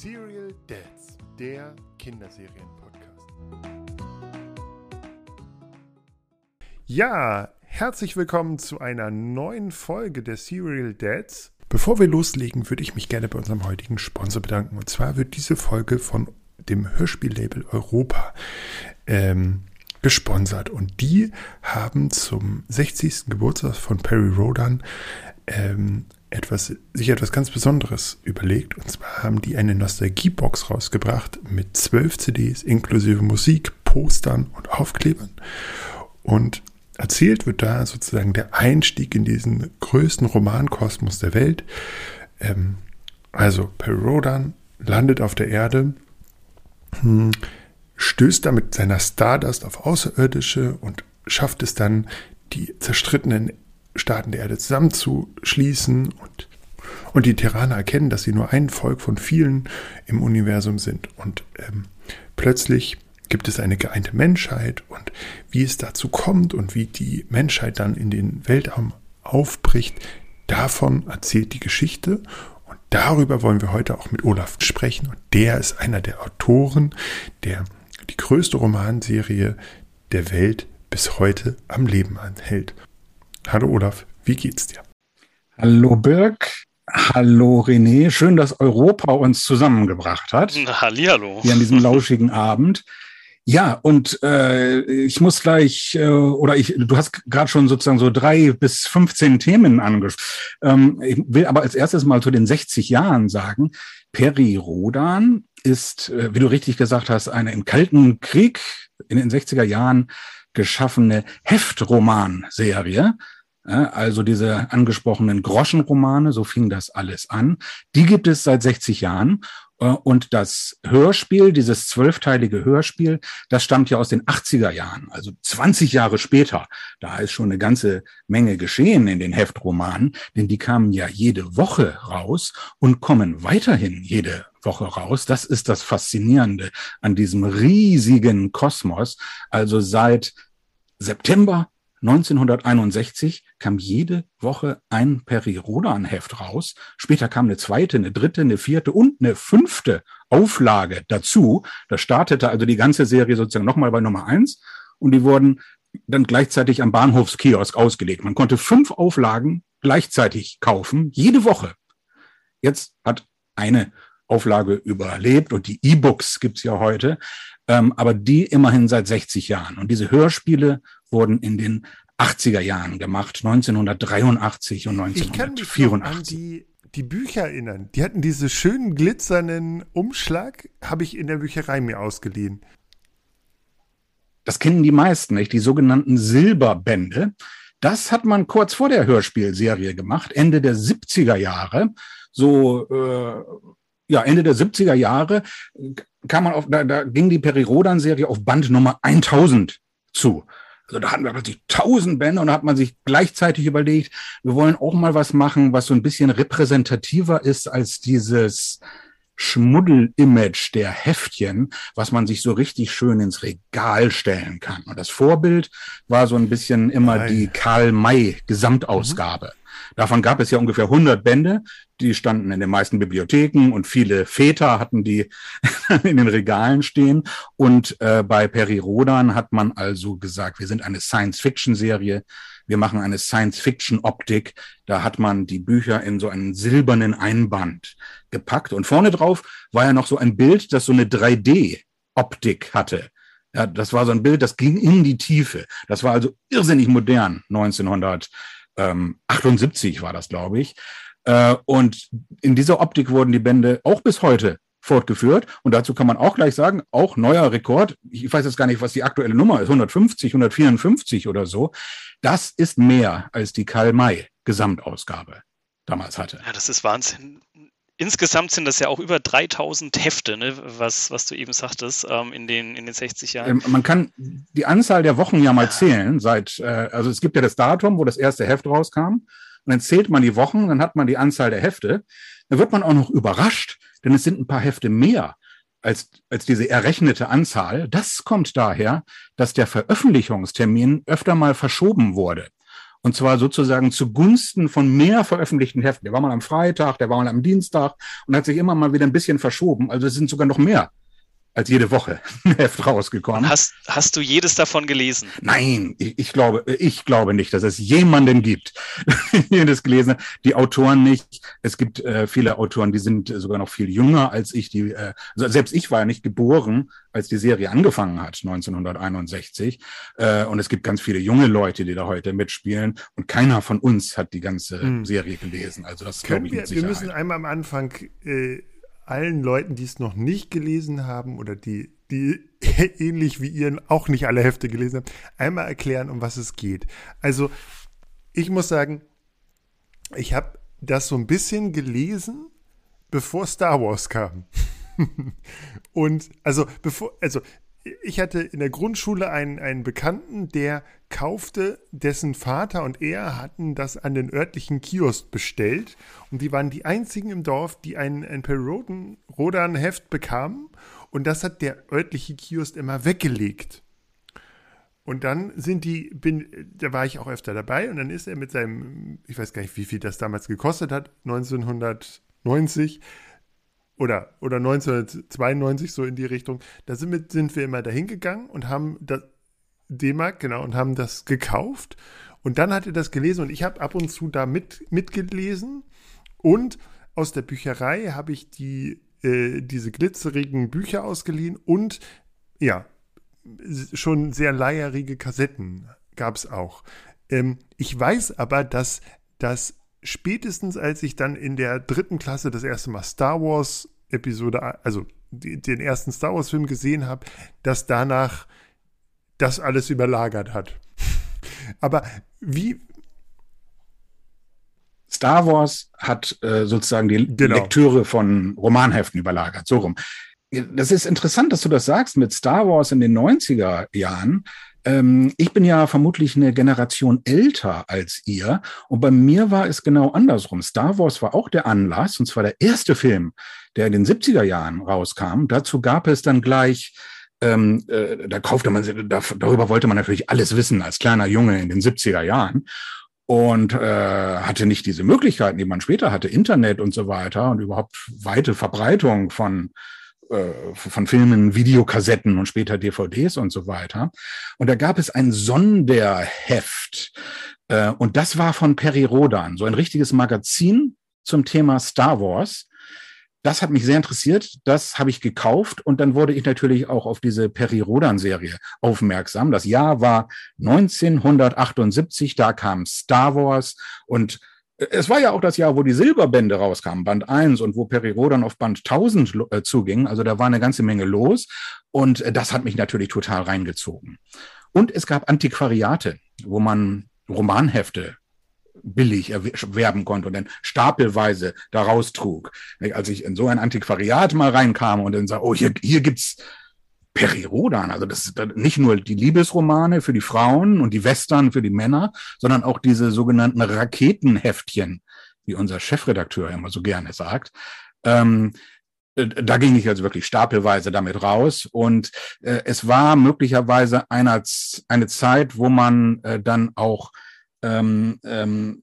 Serial Dads, der Kinderserien-Podcast. Ja, herzlich willkommen zu einer neuen Folge der Serial Dads. Bevor wir loslegen, würde ich mich gerne bei unserem heutigen Sponsor bedanken. Und zwar wird diese Folge von dem Hörspiellabel Europa ähm, gesponsert. Und die haben zum 60. Geburtstag von Perry Rodan ähm, etwas, sich etwas ganz Besonderes überlegt. Und zwar haben die eine Nostalgiebox rausgebracht mit zwölf CDs inklusive Musik, Postern und Aufklebern. Und erzählt wird da sozusagen der Einstieg in diesen größten Romankosmos der Welt. Ähm, also Perry Rodan landet auf der Erde, hm, stößt da mit seiner Stardust auf Außerirdische und schafft es dann, die zerstrittenen Staaten der Erde zusammenzuschließen und, und die Terraner erkennen, dass sie nur ein Volk von vielen im Universum sind. Und ähm, plötzlich gibt es eine geeinte Menschheit und wie es dazu kommt und wie die Menschheit dann in den Weltraum aufbricht, davon erzählt die Geschichte und darüber wollen wir heute auch mit Olaf sprechen und der ist einer der Autoren, der die größte Romanserie der Welt bis heute am Leben anhält. Hallo Olaf, wie geht's dir? Hallo Birg, hallo René, schön, dass Europa uns zusammengebracht hat. Hallihallo. Hier an diesem lauschigen Abend. Ja, und äh, ich muss gleich, äh, oder ich, du hast gerade schon sozusagen so drei bis 15 Themen angesprochen. Ähm, ich will aber als erstes mal zu den 60 Jahren sagen, Peri Rodan ist, äh, wie du richtig gesagt hast, eine im Kalten Krieg in den 60er Jahren geschaffene Heftromanserie. Also diese angesprochenen Groschenromane, so fing das alles an. Die gibt es seit 60 Jahren. Äh, und das Hörspiel, dieses zwölfteilige Hörspiel, das stammt ja aus den 80er Jahren, also 20 Jahre später. Da ist schon eine ganze Menge geschehen in den Heftromanen, denn die kamen ja jede Woche raus und kommen weiterhin jede Woche raus. Das ist das Faszinierende an diesem riesigen Kosmos. Also seit September 1961 kam jede Woche ein Peri-Rodan-Heft raus. Später kam eine zweite, eine dritte, eine vierte und eine fünfte Auflage dazu. Da startete also die ganze Serie sozusagen nochmal bei Nummer eins und die wurden dann gleichzeitig am Bahnhofskiosk ausgelegt. Man konnte fünf Auflagen gleichzeitig kaufen, jede Woche. Jetzt hat eine Auflage überlebt und die E-Books gibt's ja heute, ähm, aber die immerhin seit 60 Jahren. Und diese Hörspiele wurden in den 80er Jahren gemacht, 1983 und 1984. Ich kann mich an die, die Bücher erinnern. Die hatten diese schönen glitzernden Umschlag, habe ich in der Bücherei mir ausgeliehen. Das kennen die meisten, nicht? Die sogenannten Silberbände. Das hat man kurz vor der Hörspielserie gemacht, Ende der 70er Jahre. So, äh, ja, Ende der 70er Jahre kam man auf, da, da ging die Peri-Rodan-Serie auf Band Nummer 1000 zu. Also da hatten wir plötzlich tausend Bände und da hat man sich gleichzeitig überlegt, wir wollen auch mal was machen, was so ein bisschen repräsentativer ist als dieses Schmuddel-Image der Heftchen, was man sich so richtig schön ins Regal stellen kann. Und das Vorbild war so ein bisschen immer Nein. die Karl-May-Gesamtausgabe. Mhm. Davon gab es ja ungefähr 100 Bände. Die standen in den meisten Bibliotheken und viele Väter hatten die in den Regalen stehen. Und äh, bei Peri Rodan hat man also gesagt, wir sind eine Science-Fiction-Serie. Wir machen eine Science-Fiction-Optik. Da hat man die Bücher in so einen silbernen Einband gepackt. Und vorne drauf war ja noch so ein Bild, das so eine 3D-Optik hatte. Ja, das war so ein Bild, das ging in die Tiefe. Das war also irrsinnig modern 1900 ähm, 78 war das, glaube ich. Äh, und in dieser Optik wurden die Bände auch bis heute fortgeführt. Und dazu kann man auch gleich sagen, auch neuer Rekord. Ich weiß jetzt gar nicht, was die aktuelle Nummer ist, 150, 154 oder so. Das ist mehr als die Karl-May Gesamtausgabe damals hatte. Ja, das ist Wahnsinn insgesamt sind das ja auch über 3000 Hefte, ne, was, was du eben sagtest, ähm, in, den, in den 60 Jahren. Ähm, man kann die Anzahl der Wochen ja mal zählen, seit, äh, also es gibt ja das Datum, wo das erste Heft rauskam, und dann zählt man die Wochen, dann hat man die Anzahl der Hefte. Dann wird man auch noch überrascht, denn es sind ein paar Hefte mehr als, als diese errechnete Anzahl. Das kommt daher, dass der Veröffentlichungstermin öfter mal verschoben wurde. Und zwar sozusagen zugunsten von mehr veröffentlichten Heften. Der war mal am Freitag, der war mal am Dienstag und hat sich immer mal wieder ein bisschen verschoben. Also es sind sogar noch mehr als jede Woche ein Heft rausgekommen. Hast, hast du jedes davon gelesen? Nein, ich, ich glaube, ich glaube nicht, dass es jemanden gibt, jedes gelesen hat. Die Autoren nicht. Es gibt äh, viele Autoren, die sind sogar noch viel jünger als ich. Die, äh, also selbst ich war ja nicht geboren, als die Serie angefangen hat, 1961. Äh, und es gibt ganz viele junge Leute, die da heute mitspielen. Und keiner von uns hat die ganze hm. Serie gelesen. Also das glaube ich wir, wir müssen einmal am Anfang äh, allen Leuten, die es noch nicht gelesen haben oder die, die ähnlich wie ihr auch nicht alle Hefte gelesen haben, einmal erklären, um was es geht. Also, ich muss sagen, ich habe das so ein bisschen gelesen, bevor Star Wars kam. Und also bevor, also ich hatte in der Grundschule einen, einen Bekannten, der kaufte, dessen Vater und er hatten das an den örtlichen Kiosk bestellt. Und die waren die einzigen im Dorf, die ein, ein Rodan-Heft bekamen. Und das hat der örtliche Kiosk immer weggelegt. Und dann sind die, bin, da war ich auch öfter dabei und dann ist er mit seinem, ich weiß gar nicht, wie viel das damals gekostet hat, 1990, oder, oder 1992 so in die Richtung, da sind, sind wir immer dahin gegangen und haben das D-Mark, genau, und haben das gekauft. Und dann hat er das gelesen und ich habe ab und zu da mit, mitgelesen. Und aus der Bücherei habe ich die, äh, diese glitzerigen Bücher ausgeliehen und ja, schon sehr leierige Kassetten gab es auch. Ähm, ich weiß aber, dass das spätestens als ich dann in der dritten Klasse das erste Mal Star Wars Episode, also die, den ersten Star Wars Film gesehen habe, dass danach das alles überlagert hat. Aber wie. Star Wars hat äh, sozusagen die genau. Lektüre von Romanheften überlagert, so rum. Das ist interessant, dass du das sagst mit Star Wars in den 90er Jahren. Ähm, ich bin ja vermutlich eine Generation älter als ihr. Und bei mir war es genau andersrum. Star Wars war auch der Anlass, und zwar der erste Film, der in den 70er Jahren rauskam. Dazu gab es dann gleich ähm, äh, da kaufte man, da, darüber wollte man natürlich alles wissen als kleiner Junge in den 70er Jahren und äh, hatte nicht diese Möglichkeiten, die man später hatte, Internet und so weiter und überhaupt weite Verbreitung von äh, von Filmen, Videokassetten und später DVDs und so weiter. Und da gab es ein Sonderheft. Äh, und das war von Perry Rodan, so ein richtiges Magazin zum Thema Star Wars. Das hat mich sehr interessiert. Das habe ich gekauft und dann wurde ich natürlich auch auf diese Perry Rodan Serie aufmerksam. Das Jahr war 1978. Da kam Star Wars und es war ja auch das Jahr, wo die Silberbände rauskamen, Band 1 und wo Periro dann auf Band 1000 äh, zuging. Also da war eine ganze Menge los und äh, das hat mich natürlich total reingezogen. Und es gab Antiquariate, wo man Romanhefte billig erwerben konnte und dann stapelweise daraus trug. Als ich in so ein Antiquariat mal reinkam und dann sah, oh, hier, hier gibt's Perirodan. Also das ist nicht nur die Liebesromane für die Frauen und die Western für die Männer, sondern auch diese sogenannten Raketenheftchen, wie unser Chefredakteur immer so gerne sagt. Ähm, äh, da ging ich also wirklich stapelweise damit raus und äh, es war möglicherweise eine, eine Zeit, wo man äh, dann auch ähm, ähm,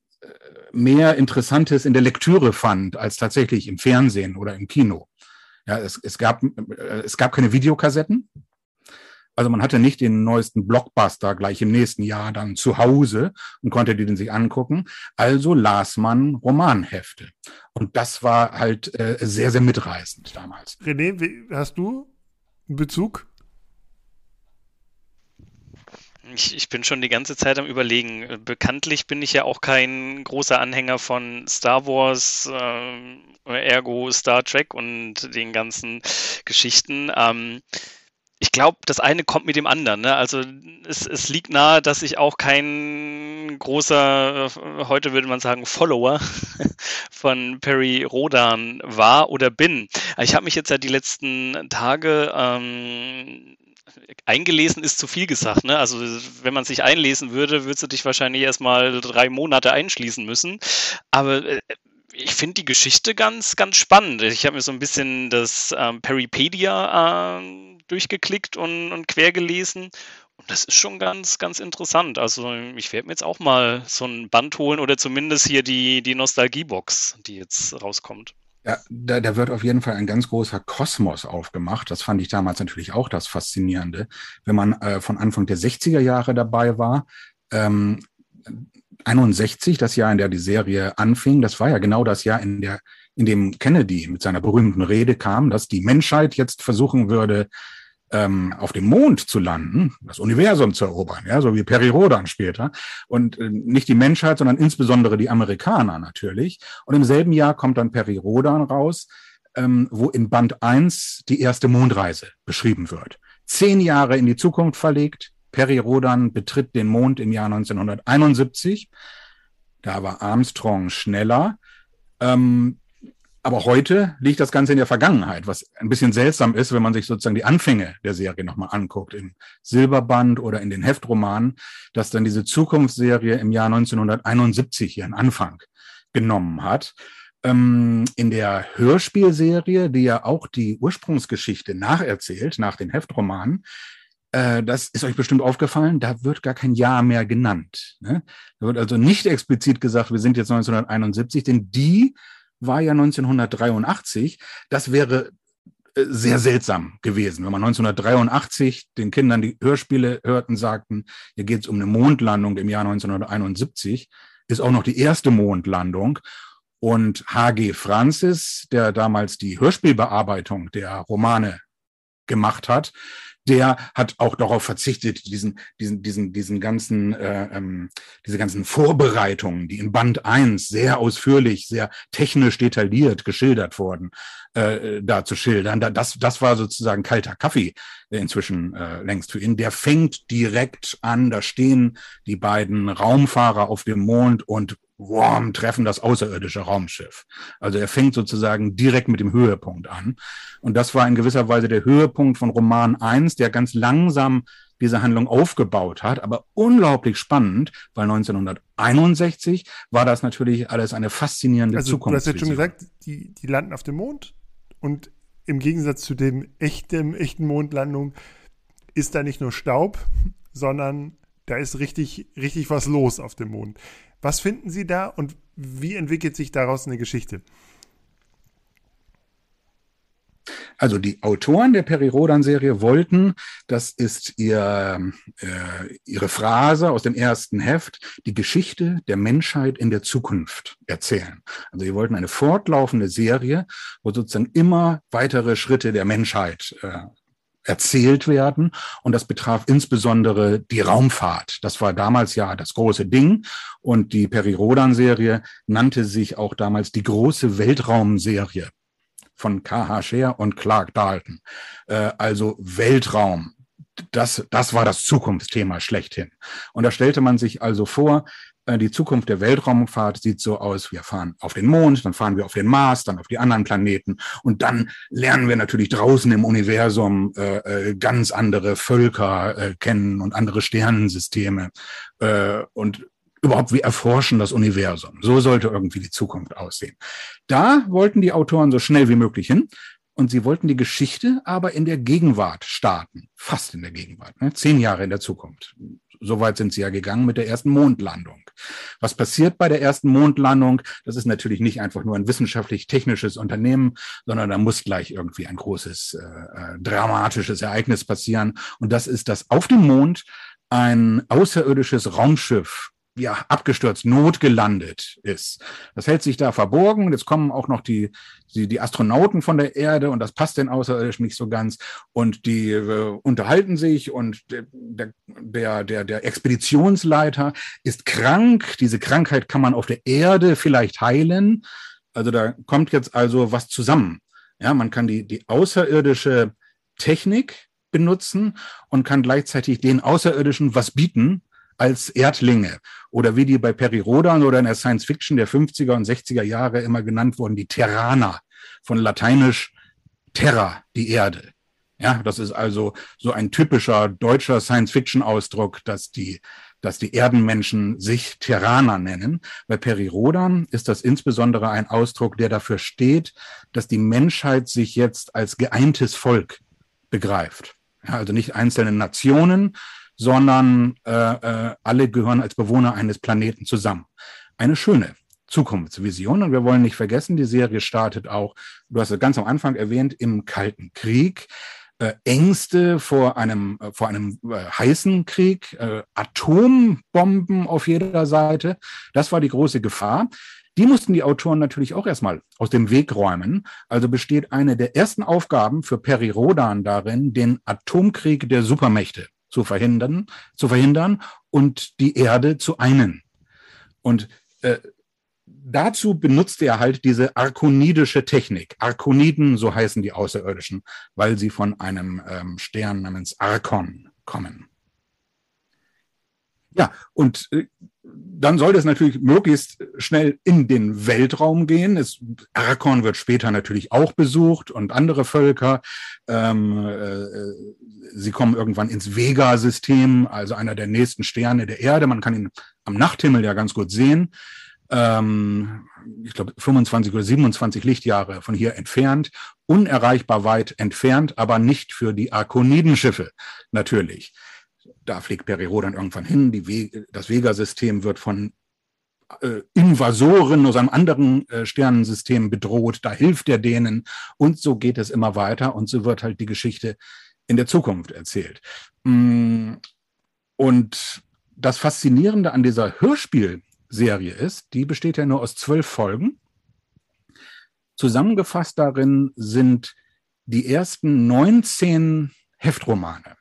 mehr Interessantes in der Lektüre fand als tatsächlich im Fernsehen oder im Kino. Ja, es, es, gab, äh, es gab keine Videokassetten. Also man hatte nicht den neuesten Blockbuster gleich im nächsten Jahr dann zu Hause und konnte die den sich angucken. Also las man Romanhefte. Und das war halt äh, sehr, sehr mitreißend damals. René, hast du einen Bezug? Ich, ich, bin schon die ganze Zeit am Überlegen. Bekanntlich bin ich ja auch kein großer Anhänger von Star Wars, äh, ergo Star Trek und den ganzen Geschichten. Ähm, ich glaube, das eine kommt mit dem anderen. Ne? Also es, es, liegt nahe, dass ich auch kein großer, heute würde man sagen, Follower von Perry Rodan war oder bin. Ich habe mich jetzt ja die letzten Tage ähm, eingelesen ist zu viel gesagt. Ne? Also wenn man sich einlesen würde, würdest du dich wahrscheinlich erstmal drei Monate einschließen müssen. Aber äh, ich finde die Geschichte ganz, ganz spannend. Ich habe mir so ein bisschen das ähm, Peripedia äh, durchgeklickt und, und quer gelesen. Und Das ist schon ganz, ganz interessant. Also ich werde mir jetzt auch mal so ein Band holen oder zumindest hier die, die Nostalgiebox, die jetzt rauskommt. Ja, da, da wird auf jeden Fall ein ganz großer Kosmos aufgemacht. Das fand ich damals natürlich auch das Faszinierende. Wenn man äh, von Anfang der 60er Jahre dabei war, ähm, 61, das Jahr, in der die Serie anfing, das war ja genau das Jahr, in, der, in dem Kennedy mit seiner berühmten Rede kam, dass die Menschheit jetzt versuchen würde, ähm, auf dem Mond zu landen, das Universum zu erobern, ja, so wie Peri Rodan später. Und äh, nicht die Menschheit, sondern insbesondere die Amerikaner natürlich. Und im selben Jahr kommt dann Peri Rodan raus, ähm, wo in Band 1 die erste Mondreise beschrieben wird. Zehn Jahre in die Zukunft verlegt. Peri Rodan betritt den Mond im Jahr 1971. Da war Armstrong schneller. Ähm, aber heute liegt das Ganze in der Vergangenheit, was ein bisschen seltsam ist, wenn man sich sozusagen die Anfänge der Serie nochmal anguckt, im Silberband oder in den Heftromanen, dass dann diese Zukunftsserie im Jahr 1971 ihren Anfang genommen hat. Ähm, in der Hörspielserie, die ja auch die Ursprungsgeschichte nacherzählt, nach den Heftromanen, äh, das ist euch bestimmt aufgefallen, da wird gar kein Jahr mehr genannt. Ne? Da wird also nicht explizit gesagt, wir sind jetzt 1971, denn die war ja 1983. Das wäre äh, sehr seltsam gewesen, wenn man 1983 den Kindern die Hörspiele hörten, sagten, hier geht es um eine Mondlandung im Jahr 1971, ist auch noch die erste Mondlandung. Und H.G. Francis, der damals die Hörspielbearbeitung der Romane gemacht hat, der hat auch darauf verzichtet, diesen, diesen, diesen, diesen ganzen, äh, ähm, diese ganzen Vorbereitungen, die in Band 1 sehr ausführlich, sehr technisch detailliert geschildert wurden, äh, da zu schildern. Das, das war sozusagen kalter Kaffee inzwischen äh, längst für ihn. Der fängt direkt an, da stehen die beiden Raumfahrer auf dem Mond und Worm treffen das außerirdische Raumschiff. Also er fängt sozusagen direkt mit dem Höhepunkt an. Und das war in gewisser Weise der Höhepunkt von Roman 1, der ganz langsam diese Handlung aufgebaut hat, aber unglaublich spannend, weil 1961 war das natürlich alles eine faszinierende also, Zukunft. Du hast jetzt schon gesagt, die, die landen auf dem Mond und im Gegensatz zu dem echten, echten Mondlandung ist da nicht nur Staub, sondern da ist richtig, richtig was los auf dem Mond. Was finden Sie da und wie entwickelt sich daraus eine Geschichte? Also die Autoren der Peri-Rodan-Serie wollten, das ist ihr, äh, ihre Phrase aus dem ersten Heft, die Geschichte der Menschheit in der Zukunft erzählen. Also sie wollten eine fortlaufende Serie, wo sozusagen immer weitere Schritte der Menschheit äh, erzählt werden. Und das betraf insbesondere die Raumfahrt. Das war damals ja das große Ding. Und die Peri-Rodan-Serie nannte sich auch damals die große Weltraumserie von K.H. Scher und Clark Dalton. Äh, also Weltraum. Das, das war das Zukunftsthema schlechthin. Und da stellte man sich also vor, die Zukunft der Weltraumfahrt sieht so aus, wir fahren auf den Mond, dann fahren wir auf den Mars, dann auf die anderen Planeten und dann lernen wir natürlich draußen im Universum äh, äh, ganz andere Völker äh, kennen und andere Sternensysteme äh, und überhaupt wir erforschen das Universum. So sollte irgendwie die Zukunft aussehen. Da wollten die Autoren so schnell wie möglich hin. Und sie wollten die Geschichte aber in der Gegenwart starten. Fast in der Gegenwart. Ne? Zehn Jahre in der Zukunft. Soweit sind sie ja gegangen mit der ersten Mondlandung. Was passiert bei der ersten Mondlandung? Das ist natürlich nicht einfach nur ein wissenschaftlich-technisches Unternehmen, sondern da muss gleich irgendwie ein großes äh, äh dramatisches Ereignis passieren. Und das ist, dass auf dem Mond ein außerirdisches Raumschiff ja, abgestürzt, notgelandet ist. Das hält sich da verborgen. Jetzt kommen auch noch die, die, die Astronauten von der Erde und das passt den Außerirdischen nicht so ganz. Und die äh, unterhalten sich und der, der, der, der Expeditionsleiter ist krank. Diese Krankheit kann man auf der Erde vielleicht heilen. Also da kommt jetzt also was zusammen. Ja, man kann die, die außerirdische Technik benutzen und kann gleichzeitig den Außerirdischen was bieten, als Erdlinge oder wie die bei Peri Rodan oder in der Science Fiction der 50er und 60er Jahre immer genannt wurden, die Terraner, von lateinisch Terra, die Erde. Ja, das ist also so ein typischer deutscher Science-Fiction-Ausdruck, dass die, dass die Erdenmenschen sich Terraner nennen. Bei Peri Rodan ist das insbesondere ein Ausdruck, der dafür steht, dass die Menschheit sich jetzt als geeintes Volk begreift. Ja, also nicht einzelne Nationen, sondern äh, äh, alle gehören als Bewohner eines Planeten zusammen. Eine schöne Zukunftsvision. Und wir wollen nicht vergessen, die Serie startet auch, du hast es ganz am Anfang erwähnt, im Kalten Krieg. Äh, Ängste vor einem, äh, vor einem äh, heißen Krieg, äh, Atombomben auf jeder Seite. Das war die große Gefahr. Die mussten die Autoren natürlich auch erstmal aus dem Weg räumen. Also besteht eine der ersten Aufgaben für Peri Rodan darin, den Atomkrieg der Supermächte zu verhindern, zu verhindern und die Erde zu einen. Und äh, dazu benutzt er halt diese arkonidische Technik. Arkoniden, so heißen die Außerirdischen, weil sie von einem ähm, Stern namens Arkon kommen. Ja, und äh, dann soll das natürlich möglichst schnell in den Weltraum gehen. Es, Arkon wird später natürlich auch besucht und andere Völker. Ähm, äh, sie kommen irgendwann ins Vega-System, also einer der nächsten Sterne der Erde. Man kann ihn am Nachthimmel ja ganz gut sehen ähm, ich glaube 25 oder 27 Lichtjahre von hier entfernt, unerreichbar weit entfernt, aber nicht für die Arkoniden-Schiffe natürlich. Da fliegt Periro dann irgendwann hin. We das Vega-System wird von äh, Invasoren aus einem anderen äh, Sternensystem bedroht. Da hilft er denen und so geht es immer weiter und so wird halt die Geschichte in der Zukunft erzählt. Mm, und das Faszinierende an dieser Hörspiel Serie ist. Die besteht ja nur aus zwölf Folgen. Zusammengefasst darin sind die ersten 19 Heftromane.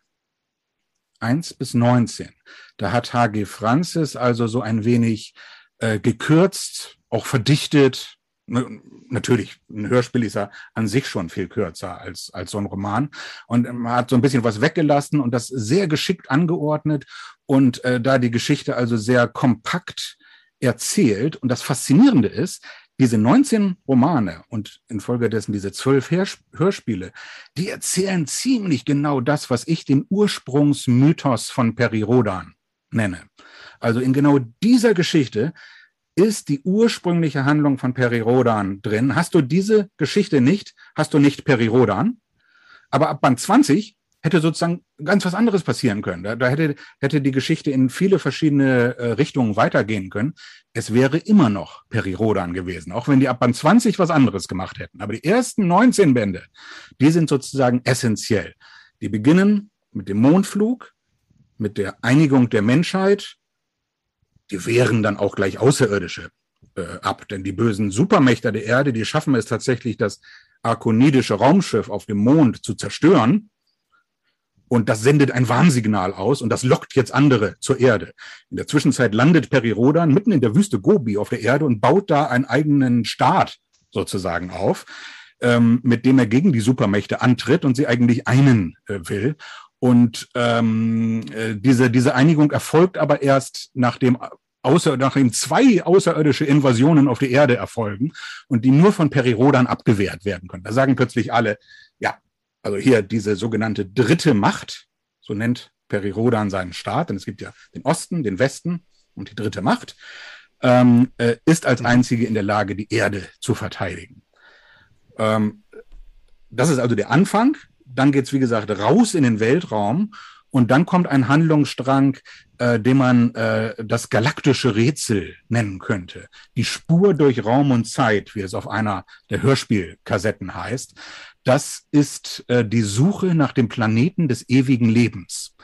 1 bis 19. Da hat H.G. Francis also so ein wenig äh, gekürzt, auch verdichtet. Natürlich, ein Hörspiel ist ja an sich schon viel kürzer als, als so ein Roman. Und man hat so ein bisschen was weggelassen und das sehr geschickt angeordnet. Und äh, da die Geschichte also sehr kompakt erzählt. Und das Faszinierende ist, diese 19 Romane und infolgedessen diese zwölf Hörspiele, die erzählen ziemlich genau das, was ich den Ursprungsmythos von Perirodan nenne. Also in genau dieser Geschichte ist die ursprüngliche Handlung von Perirodan drin. Hast du diese Geschichte nicht, hast du nicht Perirodan. Aber ab Band 20 hätte sozusagen ganz was anderes passieren können. Da, da hätte, hätte die Geschichte in viele verschiedene äh, Richtungen weitergehen können. Es wäre immer noch Perirodan gewesen, auch wenn die ab Band 20 was anderes gemacht hätten. Aber die ersten 19 Bände, die sind sozusagen essentiell. Die beginnen mit dem Mondflug, mit der Einigung der Menschheit. Die wehren dann auch gleich Außerirdische äh, ab, denn die bösen Supermächte der Erde, die schaffen es tatsächlich, das arkonidische Raumschiff auf dem Mond zu zerstören und das sendet ein Warnsignal aus und das lockt jetzt andere zur Erde. In der Zwischenzeit landet Perirodan mitten in der Wüste Gobi auf der Erde und baut da einen eigenen Staat sozusagen auf, ähm, mit dem er gegen die Supermächte antritt und sie eigentlich einen äh, will. Und ähm, äh, diese, diese Einigung erfolgt aber erst nachdem außer, nachdem zwei außerirdische Invasionen auf die Erde erfolgen und die nur von Perirodan abgewehrt werden können. Da sagen plötzlich alle, ja, also hier diese sogenannte dritte Macht, so nennt Perirodan seinen Staat, denn es gibt ja den Osten, den Westen und die dritte Macht, ähm, äh, ist als einzige in der Lage, die Erde zu verteidigen. Ähm, das ist also der Anfang. Dann geht's wie gesagt, raus in den Weltraum und dann kommt ein Handlungsstrang, äh, den man äh, das galaktische Rätsel nennen könnte. Die Spur durch Raum und Zeit, wie es auf einer der Hörspielkassetten heißt. Das ist äh, die Suche nach dem Planeten des ewigen Lebens.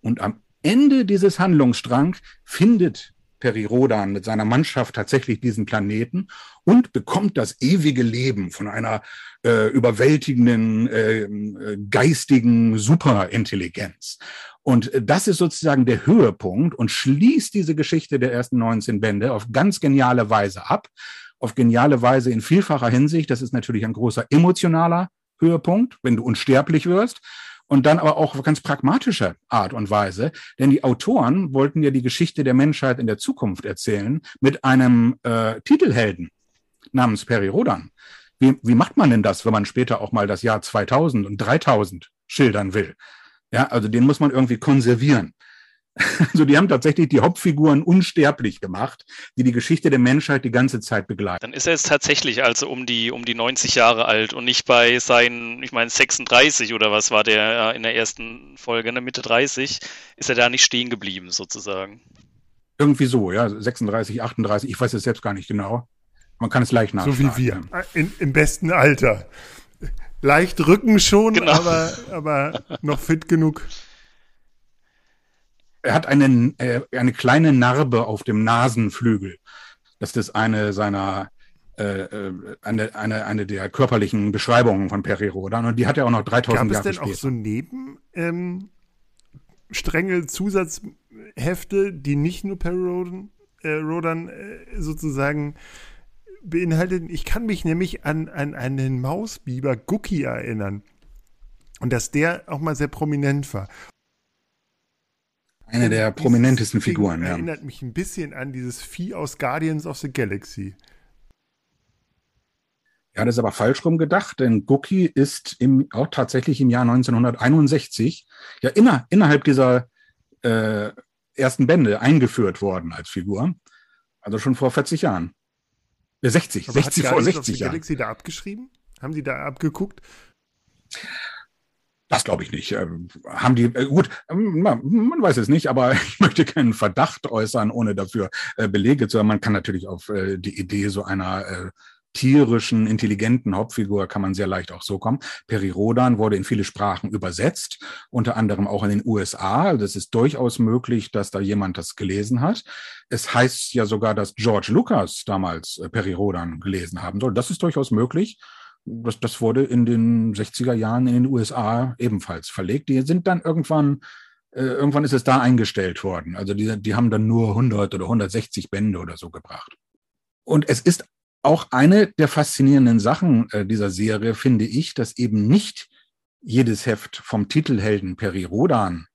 Und am Ende dieses Handlungsstrang findet Peri Rodan mit seiner Mannschaft tatsächlich diesen Planeten und bekommt das ewige Leben von einer äh, überwältigenden äh, geistigen Superintelligenz. Und das ist sozusagen der Höhepunkt und schließt diese Geschichte der ersten 19 Bände auf ganz geniale Weise ab. Auf geniale Weise in vielfacher Hinsicht. Das ist natürlich ein großer emotionaler Höhepunkt, wenn du unsterblich wirst. Und dann aber auch ganz pragmatische Art und Weise. Denn die Autoren wollten ja die Geschichte der Menschheit in der Zukunft erzählen mit einem äh, Titelhelden namens Peri Rodan. Wie, wie macht man denn das, wenn man später auch mal das Jahr 2000 und 3000 schildern will? Ja, also den muss man irgendwie konservieren. Also die haben tatsächlich die Hauptfiguren unsterblich gemacht, die die Geschichte der Menschheit die ganze Zeit begleiten. Dann ist er jetzt tatsächlich also um die, um die 90 Jahre alt und nicht bei seinen, ich meine 36 oder was war der in der ersten Folge, in der Mitte 30, ist er da nicht stehen geblieben sozusagen. Irgendwie so, ja, 36, 38, ich weiß es selbst gar nicht genau. Man kann es leicht nachschlagen. So wie wir, in, im besten Alter. Leicht Rücken schon, genau. aber, aber noch fit genug. Er hat eine, äh, eine kleine Narbe auf dem Nasenflügel. Das ist eine seiner äh, äh eine, eine, eine der körperlichen Beschreibungen von Peri Rodan und die hat er auch noch 3000 Jahre später. Gab es denn auch so neben ähm, strenge Zusatzhefte, die nicht nur Peri Rodan, äh, Rodan äh, sozusagen beinhalteten? Ich kann mich nämlich an, an einen Mausbiber Guki erinnern und dass der auch mal sehr prominent war. Eine der prominentesten Figuren, ja. Erinnert mich ein bisschen an dieses Vieh aus Guardians of the Galaxy. Ja, das ist aber falsch rum gedacht, denn Guki ist im, auch tatsächlich im Jahr 1961 ja inner, innerhalb dieser äh, ersten Bände eingeführt worden als Figur. Also schon vor 40 Jahren. 60, aber 60 vor 60 Jahren. Galaxy da abgeschrieben? Haben die da abgeguckt? Das glaube ich nicht. Ähm, haben die, äh, gut, ähm, man, weiß es nicht, aber ich möchte keinen Verdacht äußern, ohne dafür äh, Belege zu haben. Man kann natürlich auf äh, die Idee so einer äh, tierischen, intelligenten Hauptfigur kann man sehr leicht auch so kommen. Peri Rodan wurde in viele Sprachen übersetzt, unter anderem auch in den USA. Es ist durchaus möglich, dass da jemand das gelesen hat. Es heißt ja sogar, dass George Lucas damals äh, Peri Rodan gelesen haben soll. Das ist durchaus möglich das, das wurde in den 60er Jahren in den USA ebenfalls verlegt. Die sind dann irgendwann, äh, irgendwann ist es da eingestellt worden. Also die, die haben dann nur 100 oder 160 Bände oder so gebracht. Und es ist auch eine der faszinierenden Sachen äh, dieser Serie, finde ich, dass eben nicht jedes Heft vom Titelhelden Peri Rodan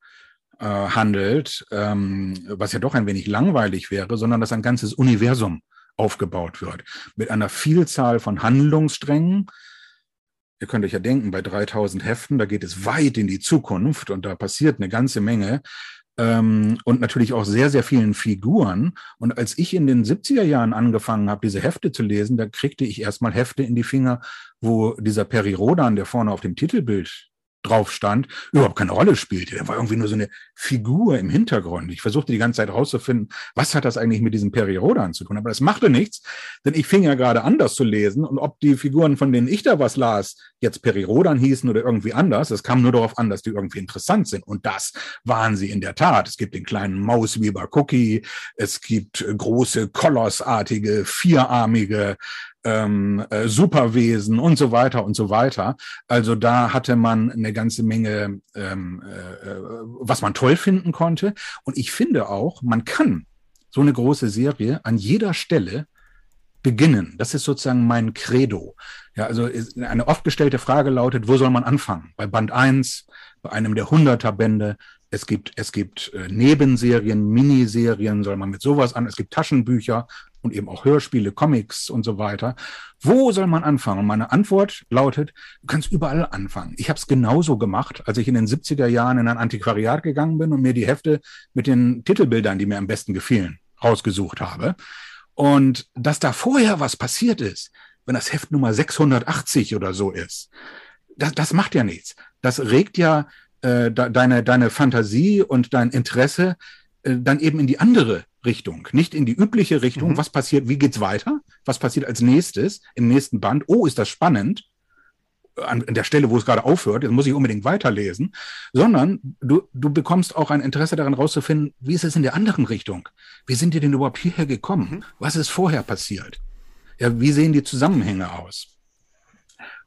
äh, handelt, ähm, was ja doch ein wenig langweilig wäre, sondern dass ein ganzes Universum aufgebaut wird. Mit einer Vielzahl von Handlungssträngen. Ihr könnt euch ja denken, bei 3000 Heften, da geht es weit in die Zukunft und da passiert eine ganze Menge. Ähm, und natürlich auch sehr, sehr vielen Figuren. Und als ich in den 70er Jahren angefangen habe, diese Hefte zu lesen, da kriegte ich erstmal Hefte in die Finger, wo dieser Peri Rodan, der vorne auf dem Titelbild drauf stand, überhaupt keine Rolle spielte. Der war irgendwie nur so eine Figur im Hintergrund. Ich versuchte die ganze Zeit rauszufinden, was hat das eigentlich mit diesem Periodan zu tun? Aber das machte nichts, denn ich fing ja gerade an, das zu lesen. Und ob die Figuren, von denen ich da was las, jetzt Periodan hießen oder irgendwie anders, das kam nur darauf an, dass die irgendwie interessant sind. Und das waren sie in der Tat. Es gibt den kleinen Mausweber Cookie, es gibt große, kolossartige, vierarmige ähm, äh, Superwesen und so weiter und so weiter. Also da hatte man eine ganze Menge, ähm, äh, was man toll finden konnte. Und ich finde auch, man kann so eine große Serie an jeder Stelle beginnen. Das ist sozusagen mein Credo. Ja, also eine oft gestellte Frage lautet, wo soll man anfangen? Bei Band 1, bei einem der 100er Bände, es gibt, es gibt äh, Nebenserien, Miniserien, soll man mit sowas an, es gibt Taschenbücher und eben auch Hörspiele, Comics und so weiter. Wo soll man anfangen? Und meine Antwort lautet, du kannst überall anfangen. Ich habe es genauso gemacht, als ich in den 70er Jahren in ein Antiquariat gegangen bin und mir die Hefte mit den Titelbildern, die mir am besten gefielen, rausgesucht habe. Und dass da vorher was passiert ist, wenn das Heft Nummer 680 oder so ist, das, das macht ja nichts. Das regt ja äh, deine, deine Fantasie und dein Interesse äh, dann eben in die andere Richtung, nicht in die übliche Richtung. Mhm. Was passiert? Wie geht's weiter? Was passiert als nächstes im nächsten Band? Oh, ist das spannend? An, an der Stelle, wo es gerade aufhört, jetzt muss ich unbedingt weiterlesen, sondern du, du bekommst auch ein Interesse daran rauszufinden, wie ist es in der anderen Richtung? Wie sind die denn überhaupt hierher gekommen? Mhm. Was ist vorher passiert? Ja, wie sehen die Zusammenhänge aus?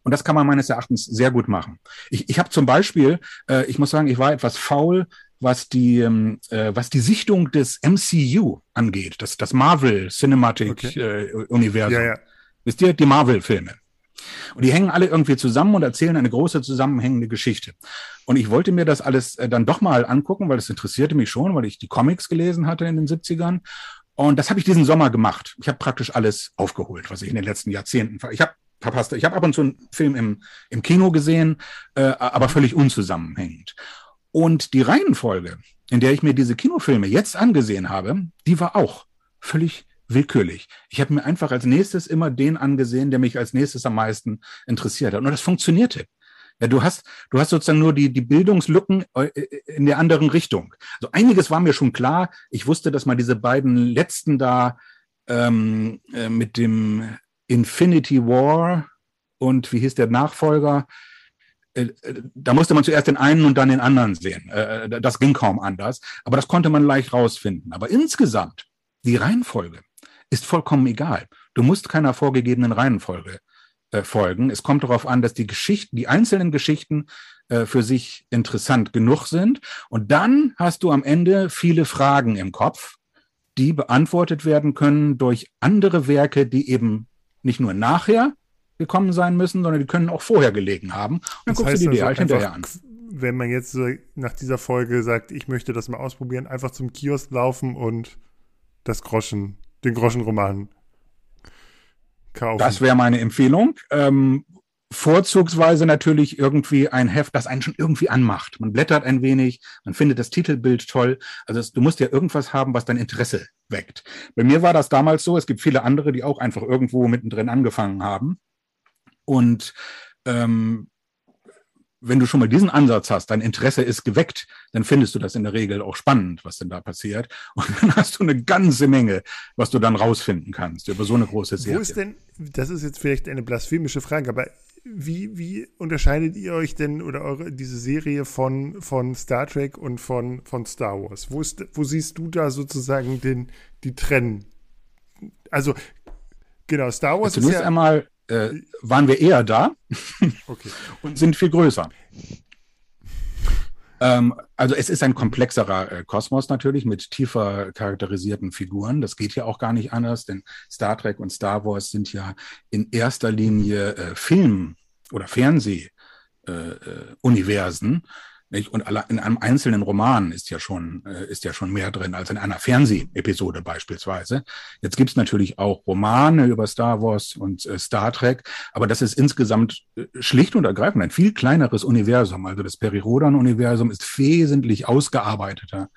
Und das kann man meines Erachtens sehr gut machen. Ich, ich habe zum Beispiel, äh, ich muss sagen, ich war etwas faul, was die, ähm, äh, was die Sichtung des MCU angeht, das, das Marvel Cinematic okay. äh, Universum. Ja, ja. Wisst ihr, die Marvel-Filme. Und die hängen alle irgendwie zusammen und erzählen eine große zusammenhängende Geschichte. Und ich wollte mir das alles äh, dann doch mal angucken, weil es interessierte mich schon, weil ich die Comics gelesen hatte in den 70ern. Und das habe ich diesen Sommer gemacht. Ich habe praktisch alles aufgeholt, was ich in den letzten Jahrzehnten. Ich habe verpasst. Ich habe ab und zu einen Film im, im Kino gesehen, äh, aber völlig unzusammenhängend. Und die Reihenfolge, in der ich mir diese Kinofilme jetzt angesehen habe, die war auch völlig willkürlich. Ich habe mir einfach als nächstes immer den angesehen, der mich als nächstes am meisten interessiert hat. Und das funktionierte. Ja, du hast, du hast sozusagen nur die, die Bildungslücken äh, in der anderen Richtung. Also einiges war mir schon klar. Ich wusste, dass man diese beiden letzten da ähm, äh, mit dem Infinity War und wie hieß der Nachfolger, äh, äh, da musste man zuerst den einen und dann den anderen sehen. Äh, das ging kaum anders, aber das konnte man leicht rausfinden. Aber insgesamt, die Reihenfolge ist vollkommen egal. Du musst keiner vorgegebenen Reihenfolge folgen. Es kommt darauf an, dass die Geschichten, die einzelnen Geschichten für sich interessant genug sind. Und dann hast du am Ende viele Fragen im Kopf, die beantwortet werden können durch andere Werke, die eben nicht nur nachher gekommen sein müssen, sondern die können auch vorher gelegen haben. Und dann das guckst du dir die also halt hinterher an. Wenn man jetzt nach dieser Folge sagt, ich möchte das mal ausprobieren, einfach zum Kiosk laufen und das Groschen, den Groschenroman kaufen. Das wäre meine Empfehlung. Ähm, vorzugsweise natürlich irgendwie ein Heft, das einen schon irgendwie anmacht. Man blättert ein wenig, man findet das Titelbild toll. Also es, du musst ja irgendwas haben, was dein Interesse weckt. Bei mir war das damals so. Es gibt viele andere, die auch einfach irgendwo mittendrin angefangen haben. Und ähm, wenn du schon mal diesen Ansatz hast, dein Interesse ist geweckt, dann findest du das in der Regel auch spannend, was denn da passiert. Und dann hast du eine ganze Menge, was du dann rausfinden kannst über so eine große Serie. Wo ist denn, das ist jetzt vielleicht eine blasphemische Frage, aber wie, wie unterscheidet ihr euch denn oder eure, diese Serie von, von Star Trek und von, von Star Wars? Wo, ist, wo siehst du da sozusagen den, die Trennen? Also, genau, Star Wars also ist ja einmal äh, waren wir eher da okay. und sind viel größer. Ähm, also es ist ein komplexerer äh, Kosmos natürlich mit tiefer charakterisierten Figuren. Das geht ja auch gar nicht anders, denn Star Trek und Star Wars sind ja in erster Linie äh, Film- oder Fernseh-Universen. Äh, nicht? Und in einem einzelnen Roman ist ja schon, äh, ist ja schon mehr drin als in einer Fernsehepisode beispielsweise. Jetzt gibt's natürlich auch Romane über Star Wars und äh, Star Trek, aber das ist insgesamt äh, schlicht und ergreifend ein viel kleineres Universum. Also das Peri-Rodan-Universum ist wesentlich ausgearbeiteter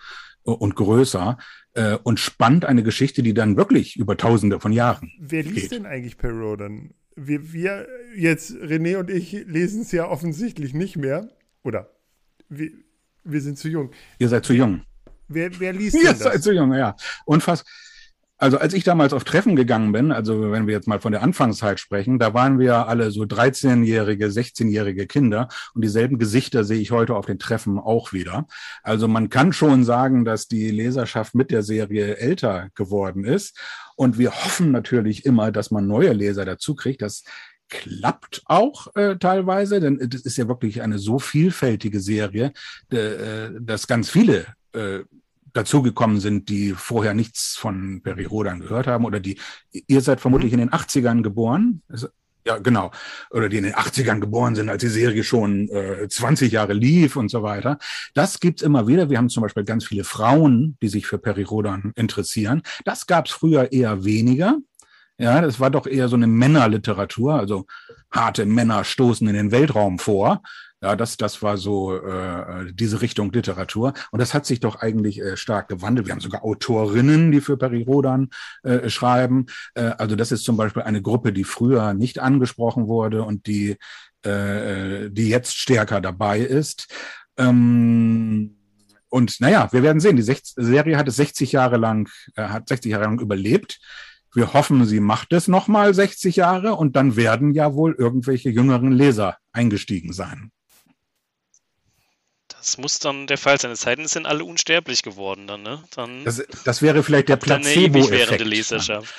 und größer äh, und spannt eine Geschichte, die dann wirklich über Tausende von Jahren. Wer liest geht. denn eigentlich Peri-Rodan? Wir, wir jetzt, René und ich, lesen es ja offensichtlich nicht mehr. Oder wir, wir sind zu jung. Ihr seid zu jung. Wer, wer liest Ihr das? seid zu jung, ja. Und fast. Also als ich damals auf Treffen gegangen bin, also wenn wir jetzt mal von der Anfangszeit sprechen, da waren wir alle so 13-jährige, 16-jährige Kinder und dieselben Gesichter sehe ich heute auf den Treffen auch wieder. Also man kann schon sagen, dass die Leserschaft mit der Serie älter geworden ist und wir hoffen natürlich immer, dass man neue Leser dazu kriegt. Das klappt auch äh, teilweise, denn das ist ja wirklich eine so vielfältige Serie, äh, dass ganz viele äh, dazugekommen sind, die vorher nichts von Peri Rodan gehört haben oder die, ihr seid vermutlich mhm. in den 80ern geboren. Ja, genau. Oder die in den 80ern geboren sind, als die Serie schon äh, 20 Jahre lief und so weiter. Das gibt's immer wieder. Wir haben zum Beispiel ganz viele Frauen, die sich für Peri Rodan interessieren. Das gab's früher eher weniger. Ja, das war doch eher so eine Männerliteratur, also harte Männer stoßen in den Weltraum vor. Ja, das, das war so äh, diese Richtung Literatur. Und das hat sich doch eigentlich äh, stark gewandelt. Wir haben sogar Autorinnen, die für Peri Rodan äh, schreiben. Äh, also das ist zum Beispiel eine Gruppe, die früher nicht angesprochen wurde und die, äh, die jetzt stärker dabei ist. Ähm, und naja, wir werden sehen. Die 60, Serie hat es 60 Jahre lang, äh, hat 60 Jahre lang überlebt. Wir hoffen, sie macht es nochmal 60 Jahre und dann werden ja wohl irgendwelche jüngeren Leser eingestiegen sein. Das muss dann der Fall sein. Es sei denn, es sind alle unsterblich geworden dann, ne? Dann das, das wäre vielleicht der Placebo-Effekt. Leserschaft.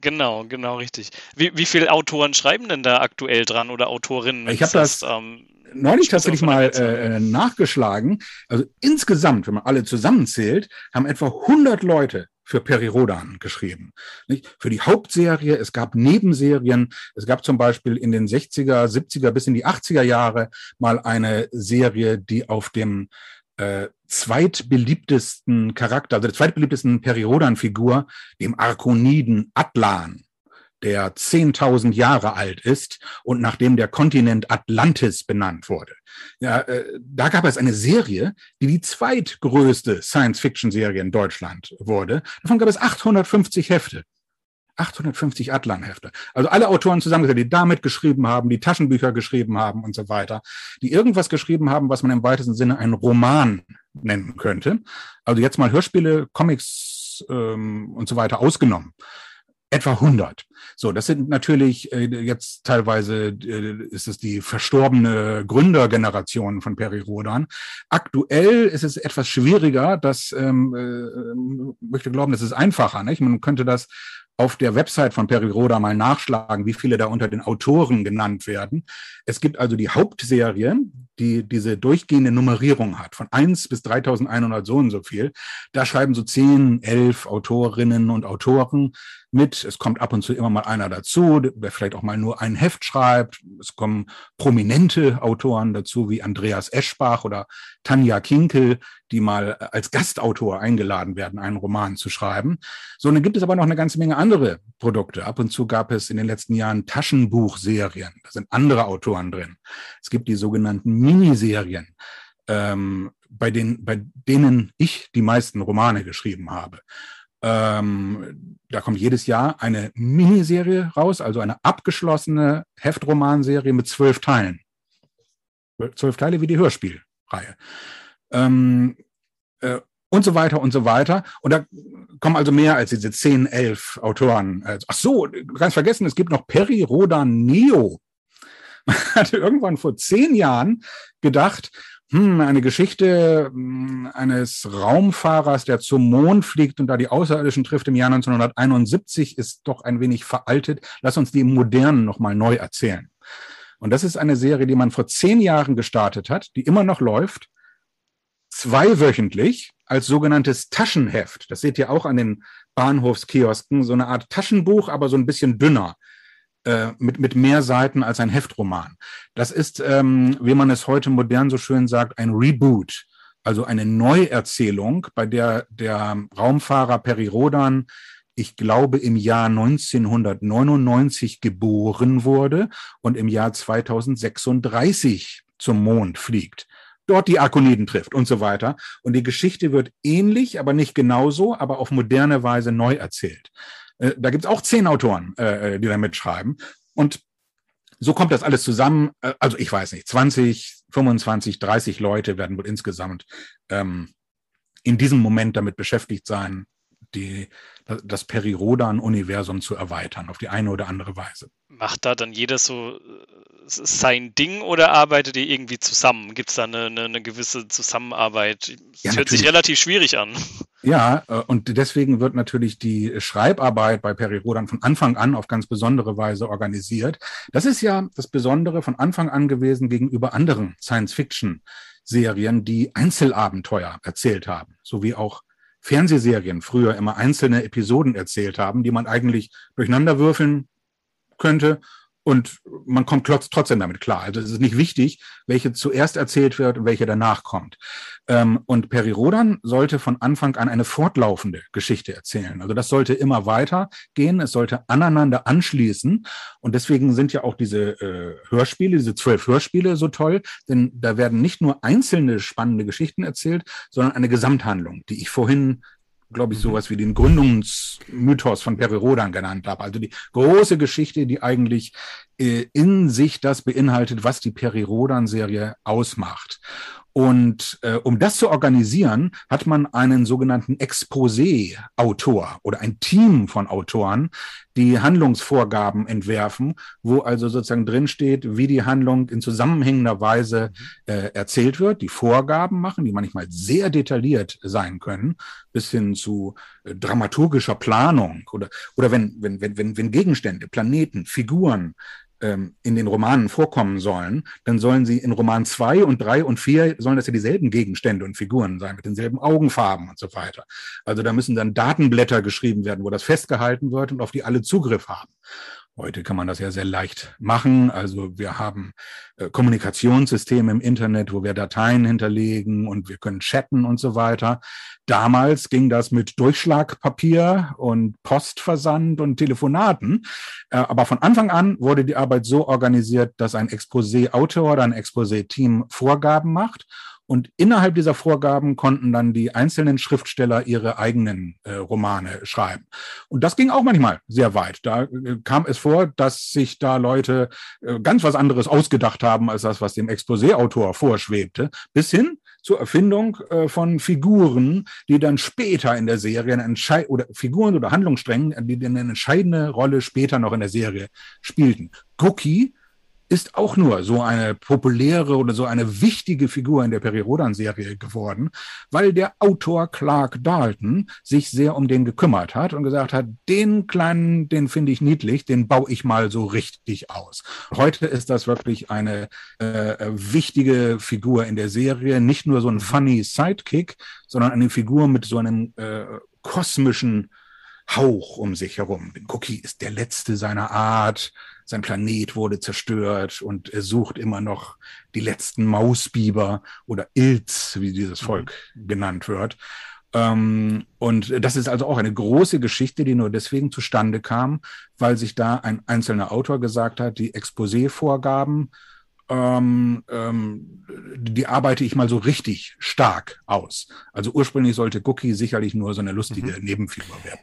Genau, genau richtig. Wie, wie viele Autoren schreiben denn da aktuell dran oder Autorinnen? Ich habe das, das ähm, neulich tatsächlich mal äh, nachgeschlagen. Also insgesamt, wenn man alle zusammenzählt, haben etwa 100 Leute für Peri-Rodan geschrieben. Nicht? Für die Hauptserie, es gab Nebenserien, es gab zum Beispiel in den 60er, 70er bis in die 80er Jahre mal eine Serie, die auf dem äh, zweitbeliebtesten Charakter, also der zweitbeliebtesten Peri-Rodan-Figur, dem Arkoniden Atlan, der 10.000 Jahre alt ist und nachdem der Kontinent Atlantis benannt wurde. Ja, äh, da gab es eine Serie, die die zweitgrößte Science-Fiction-Serie in Deutschland wurde. Davon gab es 850 Hefte. 850 Atlan-Hefte. Also alle Autoren zusammengesetzt, die damit geschrieben haben, die Taschenbücher geschrieben haben und so weiter, die irgendwas geschrieben haben, was man im weitesten Sinne einen Roman nennen könnte. Also jetzt mal Hörspiele, Comics ähm, und so weiter ausgenommen etwa 100. So, das sind natürlich äh, jetzt teilweise äh, ist es die verstorbene Gründergeneration von Peri Rodan. Aktuell ist es etwas schwieriger, das ähm, äh, möchte glauben, das ist einfacher. Nicht? Man könnte das auf der Website von Peri Roda mal nachschlagen, wie viele da unter den Autoren genannt werden. Es gibt also die Hauptserie, die diese durchgehende Nummerierung hat, von eins bis 3100 so und so viel. Da schreiben so zehn, elf Autorinnen und Autoren mit. Es kommt ab und zu immer mal einer dazu, der vielleicht auch mal nur ein Heft schreibt. Es kommen prominente Autoren dazu, wie Andreas Eschbach oder Tanja Kinkel, die mal als Gastautor eingeladen werden, einen Roman zu schreiben. So, dann gibt es aber noch eine ganze Menge andere Produkte. Ab und zu gab es in den letzten Jahren Taschenbuchserien. Da sind andere Autoren drin. Es gibt die sogenannten Miniserien. Ähm, bei, den, bei denen ich die meisten Romane geschrieben habe. Ähm, da kommt jedes Jahr eine Miniserie raus, also eine abgeschlossene Heftromanserie mit zwölf Teilen. Zwölf Teile wie die Hörspielreihe. Ähm, äh, und so weiter und so weiter. Und da kommen also mehr als diese zehn, elf Autoren. Äh, ach so, kannst vergessen, es gibt noch Perry Rodan Neo. Man hatte irgendwann vor zehn Jahren gedacht, hm, eine Geschichte hm, eines Raumfahrers, der zum Mond fliegt und da die Außerirdischen trifft im Jahr 1971, ist doch ein wenig veraltet. Lass uns die im Modernen nochmal neu erzählen. Und das ist eine Serie, die man vor zehn Jahren gestartet hat, die immer noch läuft, zweiwöchentlich als sogenanntes Taschenheft. Das seht ihr auch an den Bahnhofskiosken, so eine Art Taschenbuch, aber so ein bisschen dünner. Äh, mit, mit mehr Seiten als ein Heftroman. Das ist, ähm, wie man es heute modern so schön sagt, ein Reboot, also eine Neuerzählung, bei der der Raumfahrer Peri Rodan ich glaube, im Jahr 1999 geboren wurde und im Jahr 2036 zum Mond fliegt dort die Arkoniden trifft und so weiter. Und die Geschichte wird ähnlich, aber nicht genauso, aber auf moderne Weise neu erzählt. Äh, da gibt's auch zehn Autoren, äh, äh, die da mitschreiben. Und so kommt das alles zusammen. Äh, also ich weiß nicht, 20, 25, 30 Leute werden wohl insgesamt ähm, in diesem Moment damit beschäftigt sein, die, das Perirodan-Universum zu erweitern, auf die eine oder andere Weise. Macht da dann jeder so sein Ding oder arbeitet ihr irgendwie zusammen? Gibt es da eine, eine, eine, gewisse Zusammenarbeit? Das ja, hört natürlich. sich relativ schwierig an. Ja, äh, und deswegen wird natürlich die Schreibarbeit bei Peri Rodan von Anfang an auf ganz besondere Weise organisiert. Das ist ja das Besondere von Anfang an gewesen gegenüber anderen Science-Fiction-Serien, die Einzelabenteuer erzählt haben, so wie auch Fernsehserien früher immer einzelne Episoden erzählt haben, die man eigentlich durcheinander würfeln könnte und man kommt trotzdem damit klar. Also es ist nicht wichtig, welche zuerst erzählt wird und welche danach kommt. Ähm, und Peri Rodan sollte von Anfang an eine fortlaufende Geschichte erzählen. Also das sollte immer weitergehen, es sollte aneinander anschließen. Und deswegen sind ja auch diese äh, Hörspiele, diese zwölf Hörspiele so toll, denn da werden nicht nur einzelne spannende Geschichten erzählt, sondern eine Gesamthandlung, die ich vorhin glaube ich, mhm. sowas wie den Gründungsmythos von Peri Rodan genannt habe. Also die große Geschichte, die eigentlich äh, in sich das beinhaltet, was die Peri Rodan-Serie ausmacht. Und äh, um das zu organisieren, hat man einen sogenannten Exposé-Autor oder ein Team von Autoren, die Handlungsvorgaben entwerfen, wo also sozusagen drinsteht, wie die Handlung in zusammenhängender Weise mhm. äh, erzählt wird, die Vorgaben machen, die manchmal sehr detailliert sein können, bis hin zu äh, dramaturgischer Planung oder, oder wenn, wenn, wenn, wenn, wenn Gegenstände, Planeten, Figuren ähm, in den Romanen vorkommen sollen, dann sollen sie in Roman zwei und drei und vier sollen das ja dieselben Gegenstände und Figuren sein, mit denselben Augenfarben und so weiter. Also da müssen dann Datenblätter geschrieben werden, wo das festgehalten wird und auf die alle Zugriff haben. Heute kann man das ja sehr leicht machen. Also wir haben äh, Kommunikationssysteme im Internet, wo wir Dateien hinterlegen und wir können chatten und so weiter. Damals ging das mit Durchschlagpapier und Postversand und Telefonaten. Äh, aber von Anfang an wurde die Arbeit so organisiert, dass ein Exposé-Autor oder ein Exposé-Team Vorgaben macht und innerhalb dieser Vorgaben konnten dann die einzelnen Schriftsteller ihre eigenen äh, Romane schreiben. Und das ging auch manchmal sehr weit. Da äh, kam es vor, dass sich da Leute äh, ganz was anderes ausgedacht haben, als das, was dem Exposé-Autor vorschwebte, bis hin zur Erfindung äh, von Figuren, die dann später in der Serie oder Figuren oder Handlungssträngen, die eine entscheidende Rolle später noch in der Serie spielten. Cookie ist auch nur so eine populäre oder so eine wichtige Figur in der Peri Rodan-Serie geworden, weil der Autor Clark Dalton sich sehr um den gekümmert hat und gesagt hat, den kleinen, den finde ich niedlich, den baue ich mal so richtig aus. Heute ist das wirklich eine äh, wichtige Figur in der Serie, nicht nur so ein funny Sidekick, sondern eine Figur mit so einem äh, kosmischen Hauch um sich herum. Cookie ist der letzte seiner Art sein Planet wurde zerstört und er sucht immer noch die letzten Mausbiber oder Ilz, wie dieses mhm. Volk mhm. genannt wird. Ähm, und das ist also auch eine große Geschichte, die nur deswegen zustande kam, weil sich da ein einzelner Autor gesagt hat, die Exposé-Vorgaben, ähm, ähm, die arbeite ich mal so richtig stark aus. Also ursprünglich sollte Cookie sicherlich nur so eine lustige mhm. Nebenfigur werden.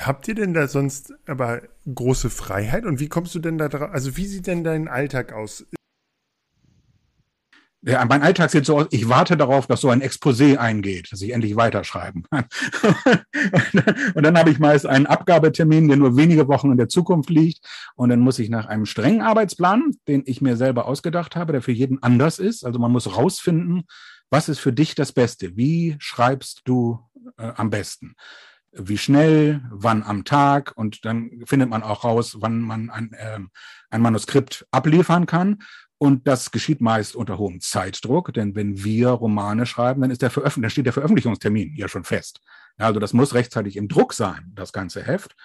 Habt ihr denn da sonst aber große Freiheit und wie kommst du denn da drauf? Also wie sieht denn dein Alltag aus? Ja, mein Alltag sieht so aus, ich warte darauf, dass so ein Exposé eingeht, dass ich endlich weiterschreiben kann. und dann habe ich meist einen Abgabetermin, der nur wenige Wochen in der Zukunft liegt. Und dann muss ich nach einem strengen Arbeitsplan, den ich mir selber ausgedacht habe, der für jeden anders ist. Also man muss rausfinden, was ist für dich das Beste? Wie schreibst du äh, am besten? Wie schnell, wann am Tag und dann findet man auch raus, wann man ein, äh, ein Manuskript abliefern kann. Und das geschieht meist unter hohem Zeitdruck, denn wenn wir Romane schreiben, dann ist der Veröffentlich dann steht der Veröffentlichungstermin ja schon fest. Also das muss rechtzeitig im Druck sein, das ganze Heft.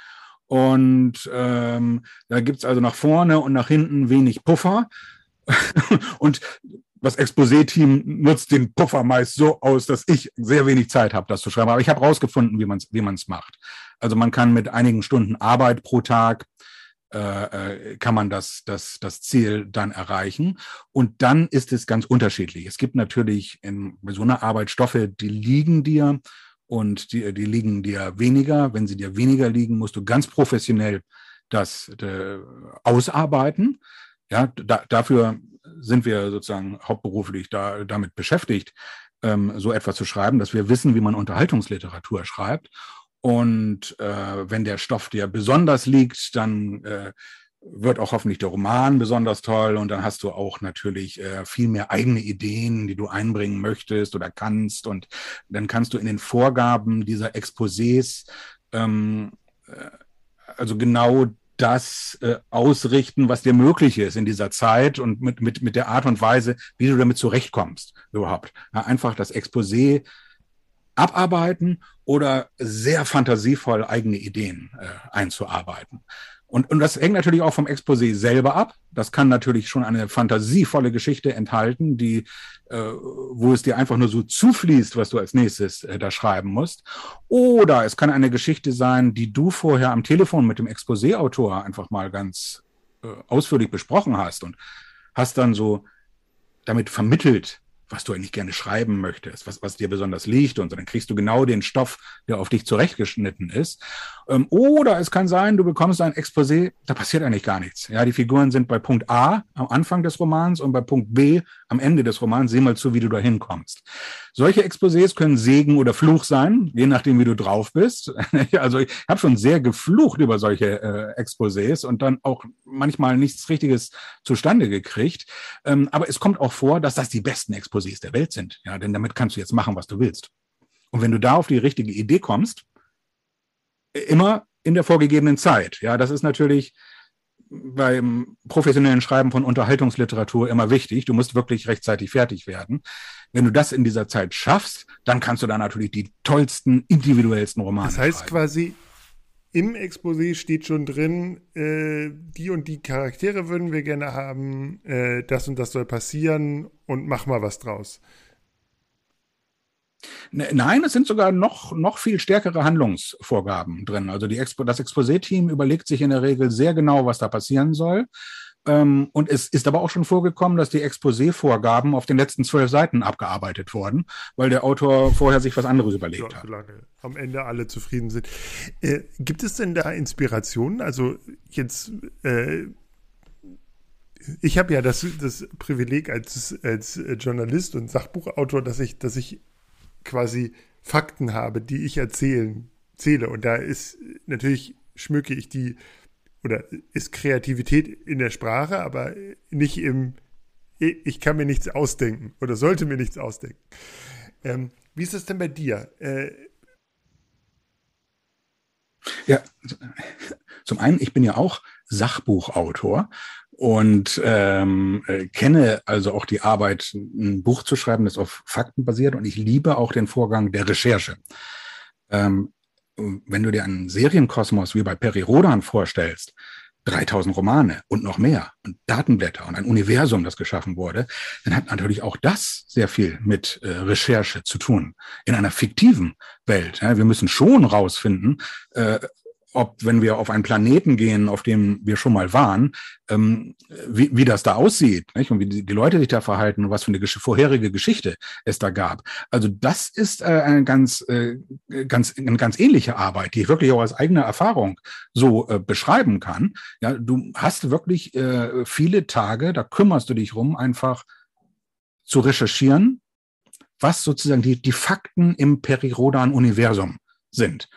Und ähm, da gibt's also nach vorne und nach hinten wenig Puffer. und das Exposé-Team nutzt den Puffer meist so aus, dass ich sehr wenig Zeit habe, das zu schreiben. Aber ich habe rausgefunden, wie man es wie man's macht. Also man kann mit einigen Stunden Arbeit pro Tag äh, äh, kann man das, das, das Ziel dann erreichen. Und dann ist es ganz unterschiedlich. Es gibt natürlich in so einer Arbeit Stoffe, die liegen dir und die, die liegen dir weniger. Wenn sie dir weniger liegen, musst du ganz professionell das äh, ausarbeiten. Ja, da, dafür sind wir sozusagen hauptberuflich da, damit beschäftigt, ähm, so etwas zu schreiben, dass wir wissen, wie man Unterhaltungsliteratur schreibt. Und äh, wenn der Stoff dir besonders liegt, dann äh, wird auch hoffentlich der Roman besonders toll und dann hast du auch natürlich äh, viel mehr eigene Ideen, die du einbringen möchtest oder kannst und dann kannst du in den Vorgaben dieser Exposés ähm, äh, also genau das äh, ausrichten, was dir möglich ist in dieser Zeit und mit, mit, mit der Art und Weise, wie du damit zurechtkommst überhaupt. Ja, einfach das Exposé abarbeiten oder sehr fantasievoll eigene Ideen äh, einzuarbeiten. Und, und das hängt natürlich auch vom Exposé selber ab. Das kann natürlich schon eine fantasievolle Geschichte enthalten, die, äh, wo es dir einfach nur so zufließt, was du als nächstes äh, da schreiben musst. Oder es kann eine Geschichte sein, die du vorher am Telefon mit dem Exposé-Autor einfach mal ganz äh, ausführlich besprochen hast und hast dann so damit vermittelt, was du eigentlich gerne schreiben möchtest, was, was dir besonders liegt und so. Dann kriegst du genau den Stoff, der auf dich zurechtgeschnitten ist. Ähm, oder es kann sein, du bekommst ein Exposé, da passiert eigentlich gar nichts. Ja, die Figuren sind bei Punkt A am Anfang des Romans und bei Punkt B am Ende des Romans. Sieh mal zu, wie du da hinkommst. Solche Exposés können Segen oder Fluch sein, je nachdem, wie du drauf bist. also ich habe schon sehr geflucht über solche äh, Exposés und dann auch manchmal nichts Richtiges zustande gekriegt. Ähm, aber es kommt auch vor, dass das die besten Exposés der Welt sind. Ja, denn damit kannst du jetzt machen, was du willst. Und wenn du da auf die richtige Idee kommst, immer in der vorgegebenen Zeit. Ja, das ist natürlich beim professionellen Schreiben von Unterhaltungsliteratur immer wichtig. Du musst wirklich rechtzeitig fertig werden. Wenn du das in dieser Zeit schaffst, dann kannst du da natürlich die tollsten, individuellsten Romane Das heißt schreiben. quasi, im Exposé steht schon drin, äh, die und die Charaktere würden wir gerne haben, äh, das und das soll passieren und mach mal was draus. Ne, nein, es sind sogar noch, noch viel stärkere Handlungsvorgaben drin. Also die Expo das Exposé-Team überlegt sich in der Regel sehr genau, was da passieren soll. Ähm, und es ist aber auch schon vorgekommen, dass die Exposé-Vorgaben auf den letzten zwölf Seiten abgearbeitet wurden, weil der Autor vorher sich was anderes überlegt hat. Solange am Ende alle zufrieden sind. Äh, gibt es denn da Inspirationen? Also jetzt, äh, ich habe ja das, das Privileg als, als Journalist und Sachbuchautor, dass ich, dass ich quasi Fakten habe, die ich erzählen, zähle. Und da ist natürlich schmücke ich die oder ist Kreativität in der Sprache, aber nicht im, ich kann mir nichts ausdenken oder sollte mir nichts ausdenken. Ähm, wie ist das denn bei dir? Äh, ja, zum einen, ich bin ja auch Sachbuchautor und ähm, äh, kenne also auch die Arbeit, ein Buch zu schreiben, das auf Fakten basiert und ich liebe auch den Vorgang der Recherche. Ähm, wenn du dir einen Serienkosmos wie bei Peri Rodan vorstellst, 3000 Romane und noch mehr und Datenblätter und ein Universum, das geschaffen wurde, dann hat natürlich auch das sehr viel mit äh, Recherche zu tun. In einer fiktiven Welt. Ja, wir müssen schon rausfinden, äh, ob, wenn wir auf einen Planeten gehen, auf dem wir schon mal waren, ähm, wie, wie das da aussieht nicht? und wie die, Leute sich da verhalten und was für eine gesch vorherige Geschichte es da gab. Also das ist äh, eine ganz, äh, ganz, eine ganz ähnliche Arbeit, die ich wirklich auch aus eigener Erfahrung so äh, beschreiben kann. Ja, du hast wirklich äh, viele Tage, da kümmerst du dich rum, einfach zu recherchieren, was sozusagen die, die Fakten im Perirodan-Universum sind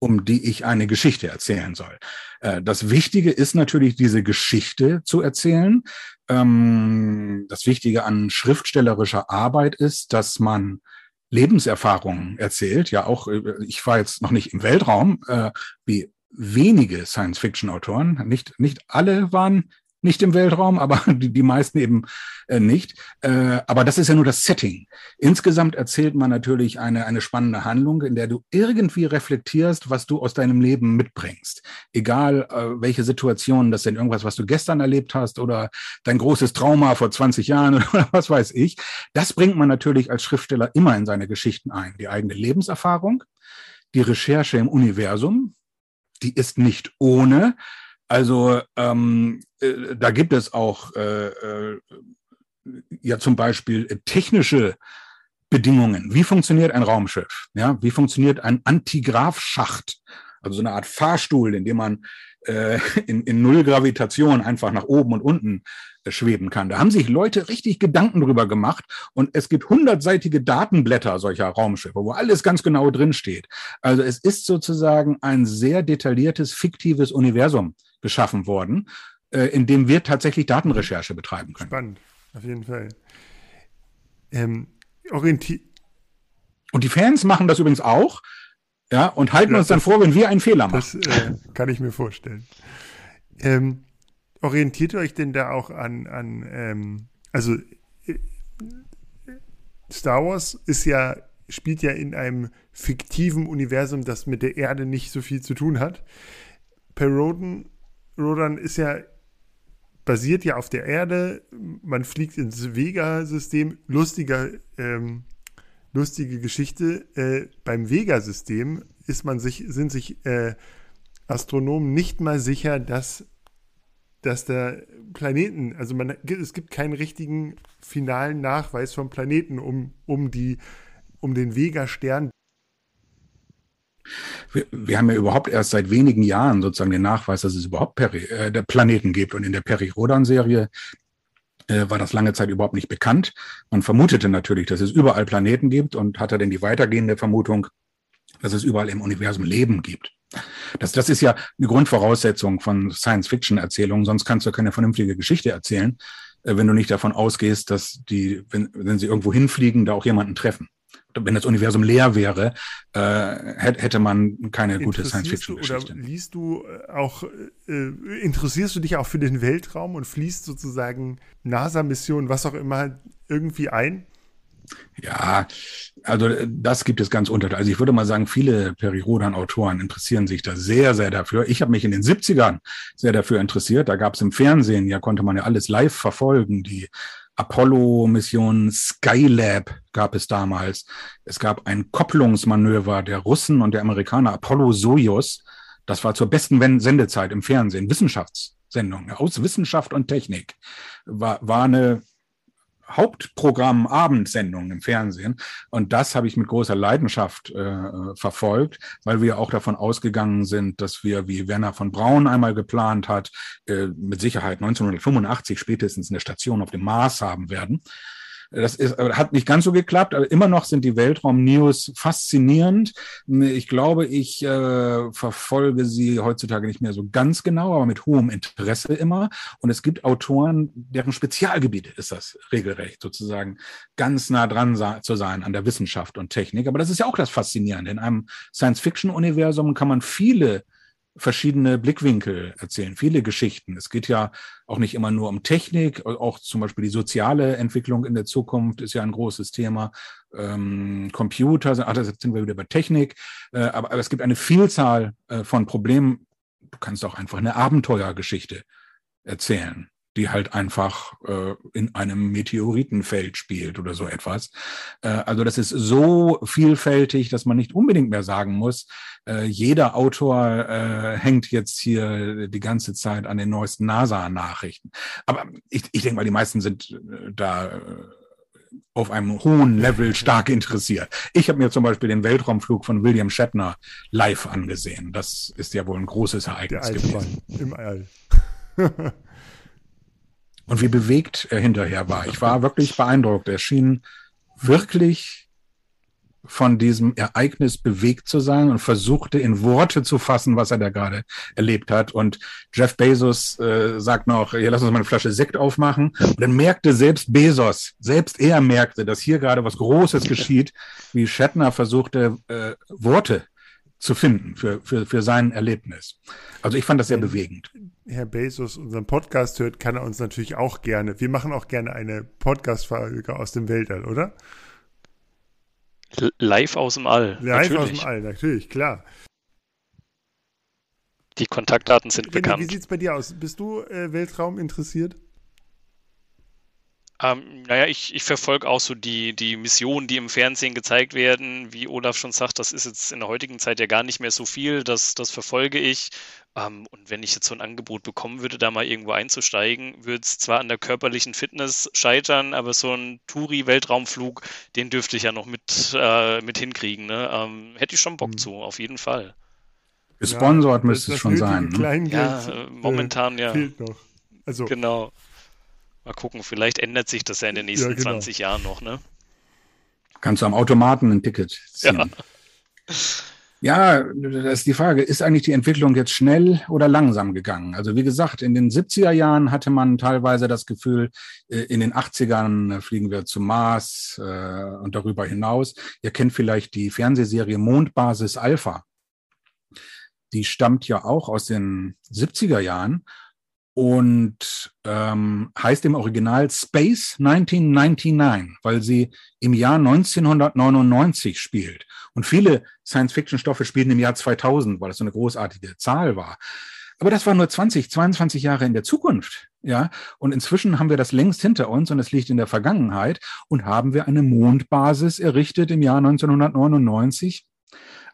um die ich eine Geschichte erzählen soll. Äh, das Wichtige ist natürlich, diese Geschichte zu erzählen. Ähm, das Wichtige an schriftstellerischer Arbeit ist, dass man Lebenserfahrungen erzählt. Ja, auch äh, ich war jetzt noch nicht im Weltraum, äh, wie wenige Science-Fiction-Autoren. Nicht, nicht alle waren nicht im Weltraum, aber die, die meisten eben äh, nicht. Äh, aber das ist ja nur das Setting. Insgesamt erzählt man natürlich eine, eine spannende Handlung, in der du irgendwie reflektierst, was du aus deinem Leben mitbringst. Egal, äh, welche Situation, das sind irgendwas, was du gestern erlebt hast oder dein großes Trauma vor 20 Jahren oder was weiß ich. Das bringt man natürlich als Schriftsteller immer in seine Geschichten ein. Die eigene Lebenserfahrung, die Recherche im Universum, die ist nicht ohne, also ähm, äh, da gibt es auch äh, äh, ja zum Beispiel technische Bedingungen. Wie funktioniert ein Raumschiff? Ja, wie funktioniert ein Antigrafschacht? Also so eine Art Fahrstuhl, in dem man äh, in, in Nullgravitation einfach nach oben und unten äh, schweben kann. Da haben sich Leute richtig Gedanken drüber gemacht und es gibt hundertseitige Datenblätter solcher Raumschiffe, wo alles ganz genau drin steht. Also es ist sozusagen ein sehr detailliertes, fiktives Universum, geschaffen worden, äh, in dem wir tatsächlich Datenrecherche betreiben können. Spannend, auf jeden Fall. Ähm, orientier und die Fans machen das übrigens auch, ja, und halten ja, uns dann vor, wenn wir einen Fehler machen. Das äh, kann ich mir vorstellen. Ähm, orientiert ihr euch denn da auch an, an ähm, also äh, Star Wars ist ja, spielt ja in einem fiktiven Universum, das mit der Erde nicht so viel zu tun hat. Peroden Rodan ist ja basiert ja auf der Erde. Man fliegt ins Vega-System. Lustiger, ähm, lustige Geschichte. Äh, beim Vega-System ist man sich, sind sich äh, Astronomen nicht mal sicher, dass, dass der Planeten, also man, es gibt keinen richtigen finalen Nachweis vom Planeten um, um die, um den Vega-Stern, wir, wir, haben ja überhaupt erst seit wenigen Jahren sozusagen den Nachweis, dass es überhaupt Peri äh, Planeten gibt. Und in der Peri-Rodan-Serie äh, war das lange Zeit überhaupt nicht bekannt. Man vermutete natürlich, dass es überall Planeten gibt und hatte dann die weitergehende Vermutung, dass es überall im Universum Leben gibt. Das, das ist ja eine Grundvoraussetzung von Science-Fiction-Erzählungen, sonst kannst du keine vernünftige Geschichte erzählen, äh, wenn du nicht davon ausgehst, dass die, wenn, wenn sie irgendwo hinfliegen, da auch jemanden treffen wenn das Universum leer wäre, äh, hätte man keine gute Science-Fiction-Geschichte. Oder liest du äh, auch, äh, interessierst du dich auch für den Weltraum und fließt sozusagen NASA-Missionen, was auch immer, irgendwie ein? Ja, also äh, das gibt es ganz unter. Also ich würde mal sagen, viele Perirodan-Autoren interessieren sich da sehr, sehr dafür. Ich habe mich in den 70ern sehr dafür interessiert. Da gab es im Fernsehen, ja konnte man ja alles live verfolgen. Die Apollo-Mission Skylab gab es damals. Es gab ein Kopplungsmanöver der Russen und der Amerikaner Apollo-Soyuz. Das war zur besten Sendezeit im Fernsehen, Wissenschaftssendung aus Wissenschaft und Technik. War, war eine Hauptprogramm Abendsendungen im Fernsehen. Und das habe ich mit großer Leidenschaft äh, verfolgt, weil wir auch davon ausgegangen sind, dass wir, wie Werner von Braun einmal geplant hat, äh, mit Sicherheit 1985 spätestens eine Station auf dem Mars haben werden. Das ist, hat nicht ganz so geklappt, aber immer noch sind die Weltraum-News faszinierend. Ich glaube, ich äh, verfolge sie heutzutage nicht mehr so ganz genau, aber mit hohem Interesse immer. Und es gibt Autoren, deren Spezialgebiet ist das regelrecht, sozusagen ganz nah dran zu sein an der Wissenschaft und Technik. Aber das ist ja auch das Faszinierende. In einem Science-Fiction-Universum kann man viele verschiedene Blickwinkel erzählen, viele Geschichten. Es geht ja auch nicht immer nur um Technik, auch zum Beispiel die soziale Entwicklung in der Zukunft ist ja ein großes Thema. Ähm, Computer, ach, da sind wir wieder bei Technik, äh, aber, aber, es gibt eine Vielzahl äh, von Problemen. Du kannst auch einfach eine Abenteuergeschichte erzählen die halt einfach äh, in einem Meteoritenfeld spielt oder so etwas. Äh, also das ist so vielfältig, dass man nicht unbedingt mehr sagen muss, äh, jeder Autor äh, hängt jetzt hier die ganze Zeit an den neuesten NASA-Nachrichten. Aber ich, ich denke mal, die meisten sind äh, da äh, auf einem hohen Level stark interessiert. Ich habe mir zum Beispiel den Weltraumflug von William Shatner live angesehen. Das ist ja wohl ein großes Ereignis gewesen. Im All. und wie bewegt er hinterher war. Ich war wirklich beeindruckt. Er schien wirklich von diesem Ereignis bewegt zu sein und versuchte in Worte zu fassen, was er da gerade erlebt hat. Und Jeff Bezos äh, sagt noch, hier lass uns mal eine Flasche Sekt aufmachen. Und dann merkte selbst Bezos, selbst er merkte, dass hier gerade was Großes geschieht, wie Shatner versuchte, äh, Worte zu finden für, für, für sein Erlebnis. Also ich fand das sehr bewegend. Herr Bezos unseren Podcast hört, kann er uns natürlich auch gerne. Wir machen auch gerne eine Podcast-Folge aus dem Weltall, oder? Live aus dem All. Live natürlich. aus dem All, natürlich, klar. Die Kontaktdaten sind René, bekannt. Wie sieht es bei dir aus? Bist du äh, Weltraum interessiert? Ähm, naja, ich, ich verfolge auch so die, die Missionen, die im Fernsehen gezeigt werden. Wie Olaf schon sagt, das ist jetzt in der heutigen Zeit ja gar nicht mehr so viel. Das, das verfolge ich. Ähm, und wenn ich jetzt so ein Angebot bekommen würde, da mal irgendwo einzusteigen, würde es zwar an der körperlichen Fitness scheitern, aber so ein Touri-Weltraumflug, den dürfte ich ja noch mit, äh, mit hinkriegen. Ne? Ähm, hätte ich schon Bock mhm. zu, auf jeden Fall. Gesponsert ja, müsste es schon sein. Ne? Ja, äh, momentan äh, ja. Fehlt noch. Also, genau. Mal gucken, vielleicht ändert sich das ja in den nächsten ja, genau. 20 Jahren noch, ne? Kannst du am Automaten ein Ticket ziehen. Ja. ja, das ist die Frage, ist eigentlich die Entwicklung jetzt schnell oder langsam gegangen? Also wie gesagt, in den 70er Jahren hatte man teilweise das Gefühl, äh, in den 80ern fliegen wir zum Mars äh, und darüber hinaus. Ihr kennt vielleicht die Fernsehserie Mondbasis Alpha. Die stammt ja auch aus den 70er Jahren und ähm, heißt im Original Space 1999, weil sie im Jahr 1999 spielt. Und viele Science-Fiction-Stoffe spielen im Jahr 2000, weil das so eine großartige Zahl war. Aber das war nur 20, 22 Jahre in der Zukunft. Ja, und inzwischen haben wir das längst hinter uns und es liegt in der Vergangenheit und haben wir eine Mondbasis errichtet im Jahr 1999.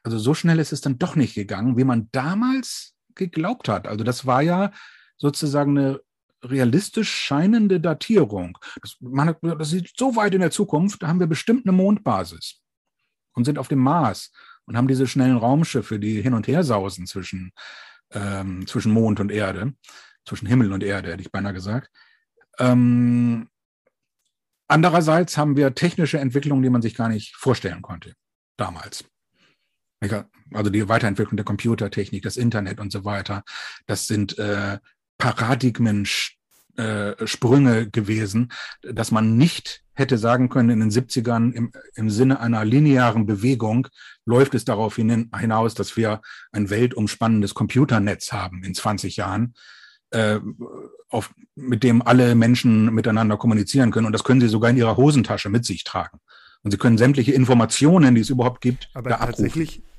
Also so schnell ist es dann doch nicht gegangen, wie man damals geglaubt hat. Also das war ja sozusagen eine realistisch scheinende Datierung. Das, man, das ist so weit in der Zukunft, da haben wir bestimmt eine Mondbasis und sind auf dem Mars und haben diese schnellen Raumschiffe, die hin und her sausen zwischen, ähm, zwischen Mond und Erde, zwischen Himmel und Erde, hätte ich beinahe gesagt. Ähm, andererseits haben wir technische Entwicklungen, die man sich gar nicht vorstellen konnte damals. Also die Weiterentwicklung der Computertechnik, das Internet und so weiter. Das sind äh, Paradigmensprünge äh, gewesen, dass man nicht hätte sagen können in den 70ern im, im Sinne einer linearen Bewegung läuft es darauf hinaus, dass wir ein weltumspannendes Computernetz haben in 20 Jahren, äh, auf, mit dem alle Menschen miteinander kommunizieren können. Und das können sie sogar in ihrer Hosentasche mit sich tragen. Und sie können sämtliche Informationen, die es überhaupt gibt, aber da tatsächlich, abrufen.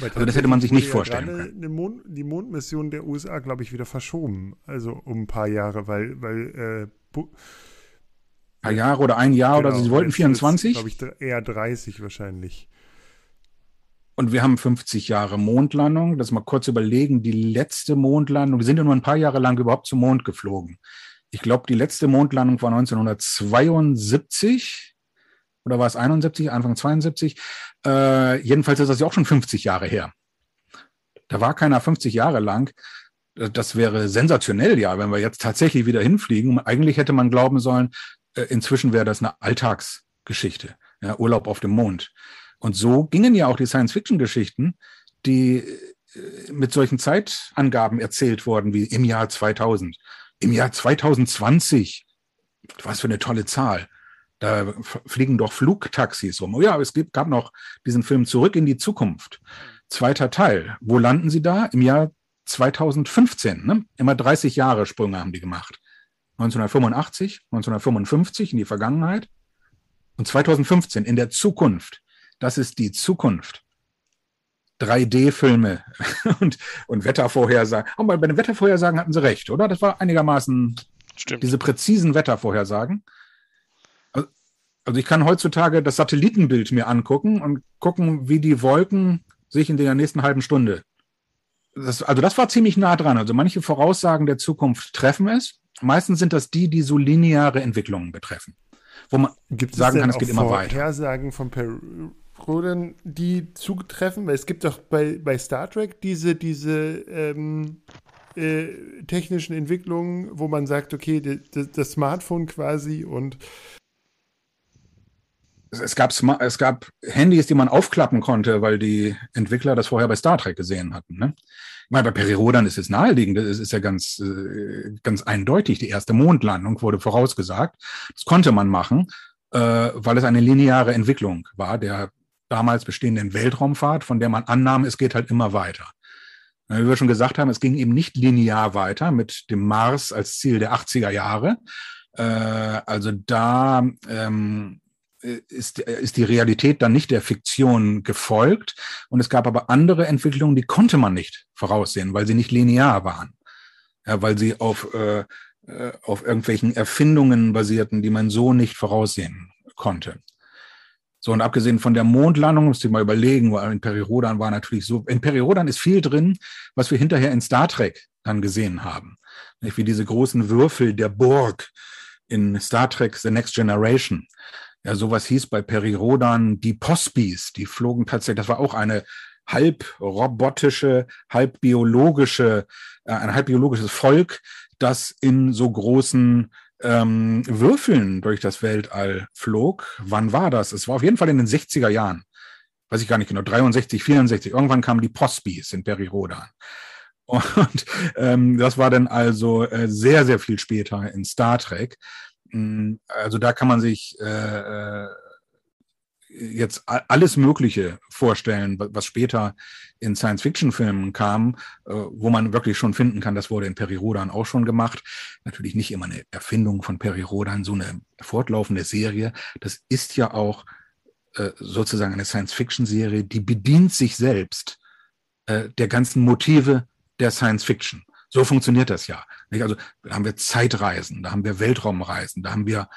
Also das hätte man sich nicht vorstellen können. Mond, die Mondmission der USA, glaube ich, wieder verschoben. Also um ein paar Jahre, weil, weil äh, ein paar Jahre oder ein Jahr genau, oder so. Sie wollten 24? Glaube ich, eher 30 wahrscheinlich. Und wir haben 50 Jahre Mondlandung. Das mal kurz überlegen. Die letzte Mondlandung, wir sind ja nur ein paar Jahre lang überhaupt zum Mond geflogen. Ich glaube, die letzte Mondlandung war 1972 oder war es 71, Anfang 72? Äh, jedenfalls ist das ja auch schon 50 Jahre her. Da war keiner 50 Jahre lang. Das wäre sensationell, ja, wenn wir jetzt tatsächlich wieder hinfliegen. Eigentlich hätte man glauben sollen, äh, inzwischen wäre das eine Alltagsgeschichte, ja, Urlaub auf dem Mond. Und so gingen ja auch die Science-Fiction-Geschichten, die äh, mit solchen Zeitangaben erzählt wurden, wie im Jahr 2000, im Jahr 2020. Was für eine tolle Zahl. Da fliegen doch Flugtaxis rum. Oh ja, es gibt, gab noch diesen Film Zurück in die Zukunft. Zweiter Teil. Wo landen sie da? Im Jahr 2015. Ne? Immer 30 Jahre Sprünge haben die gemacht. 1985, 1955 in die Vergangenheit und 2015 in der Zukunft. Das ist die Zukunft. 3D-Filme und, und Wettervorhersagen. Aber bei den Wettervorhersagen hatten sie recht, oder? Das war einigermaßen Stimmt. diese präzisen Wettervorhersagen. Also ich kann heutzutage das Satellitenbild mir angucken und gucken, wie die Wolken sich in der nächsten halben Stunde. Das, also das war ziemlich nah dran. Also manche Voraussagen der Zukunft treffen es. Meistens sind das die, die so lineare Entwicklungen betreffen. Wo man Gibt sagen kann, es geht immer weiter. Vorhersagen von per Rodan, die zutreffen? Weil es gibt doch bei, bei Star Trek diese, diese ähm, äh, technischen Entwicklungen, wo man sagt, okay, das Smartphone quasi und es gab, es gab Handys, die man aufklappen konnte, weil die Entwickler das vorher bei Star Trek gesehen hatten. Ne? Ich meine, bei Perirodan ist es naheliegend, es ist ja ganz, äh, ganz eindeutig. Die erste Mondlandung wurde vorausgesagt. Das konnte man machen, äh, weil es eine lineare Entwicklung war der damals bestehenden Weltraumfahrt, von der man annahm, es geht halt immer weiter. Wie wir schon gesagt haben, es ging eben nicht linear weiter mit dem Mars als Ziel der 80er Jahre. Äh, also da ähm, ist, ist die Realität dann nicht der Fiktion gefolgt. Und es gab aber andere Entwicklungen, die konnte man nicht voraussehen, weil sie nicht linear waren. Ja, weil sie auf, äh, äh auf irgendwelchen Erfindungen basierten, die man so nicht voraussehen konnte. So, und abgesehen von der Mondlandung, muss ich mal überlegen, weil in Perirodan war natürlich so, in Perirodan ist viel drin, was wir hinterher in Star Trek dann gesehen haben. Wie diese großen Würfel der Burg in Star Trek The Next Generation. Ja, sowas hieß bei Perirodan die Pospis. Die flogen tatsächlich, das war auch eine halb robotische, halb biologische, äh, ein halb biologisches Volk, das in so großen ähm, Würfeln durch das Weltall flog. Wann war das? Es war auf jeden Fall in den 60er Jahren. Weiß ich gar nicht genau, 63, 64. Irgendwann kamen die Pospis in Perirodan. Und ähm, das war dann also äh, sehr, sehr viel später in Star Trek. Also da kann man sich äh, äh, jetzt alles Mögliche vorstellen, was später in Science-Fiction-Filmen kam, äh, wo man wirklich schon finden kann, das wurde in Peri Rodan auch schon gemacht. Natürlich nicht immer eine Erfindung von Peri Rodan, so eine fortlaufende Serie. Das ist ja auch äh, sozusagen eine Science-Fiction-Serie, die bedient sich selbst der ganzen Motive der Science-Fiction. So funktioniert das ja. Nicht? Also da haben wir Zeitreisen, da haben wir Weltraumreisen, da haben wir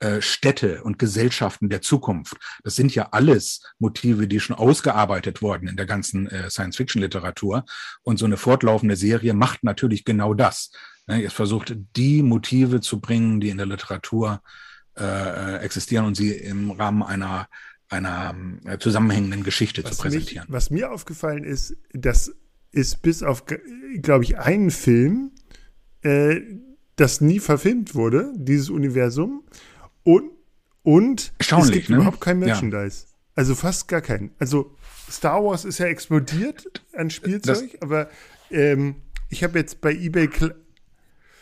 äh, Städte und Gesellschaften der Zukunft. Das sind ja alles Motive, die schon ausgearbeitet wurden in der ganzen äh, Science-Fiction-Literatur. Und so eine fortlaufende Serie macht natürlich genau das. Ne? Es versucht, die Motive zu bringen, die in der Literatur äh, existieren und sie im Rahmen einer einer äh, zusammenhängenden Geschichte was zu präsentieren. Mich, was mir aufgefallen ist, dass ist bis auf, glaube ich, einen Film, äh, das nie verfilmt wurde, dieses Universum. Und, und es gibt ne? überhaupt kein Merchandise. Ja. Also fast gar kein. Also Star Wars ist ja explodiert an Spielzeug, das, aber ähm, ich habe jetzt bei eBay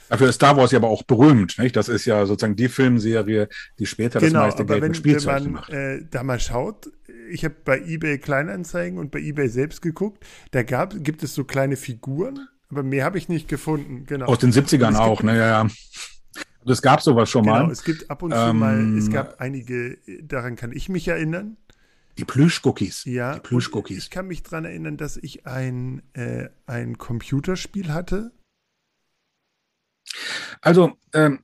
Dafür ist Star Wars ja aber auch berühmt, nicht? Das ist ja sozusagen die Filmserie, die später genau, das meiste Geld wenn, mit Spielzeug wenn man, macht. Äh, da mal schaut, ich habe bei eBay Kleinanzeigen und bei eBay selbst geguckt, da gab, gibt es so kleine Figuren, aber mehr habe ich nicht gefunden, genau. Aus den 70ern auch, ne, ja, ja. Es gab sowas schon genau, mal. es gibt ab und zu ähm, mal, es gab einige, daran kann ich mich erinnern. Die Plüschcookies. Ja, die Plüschcookies. Ich kann mich daran erinnern, dass ich ein, äh, ein Computerspiel hatte. Also, ähm,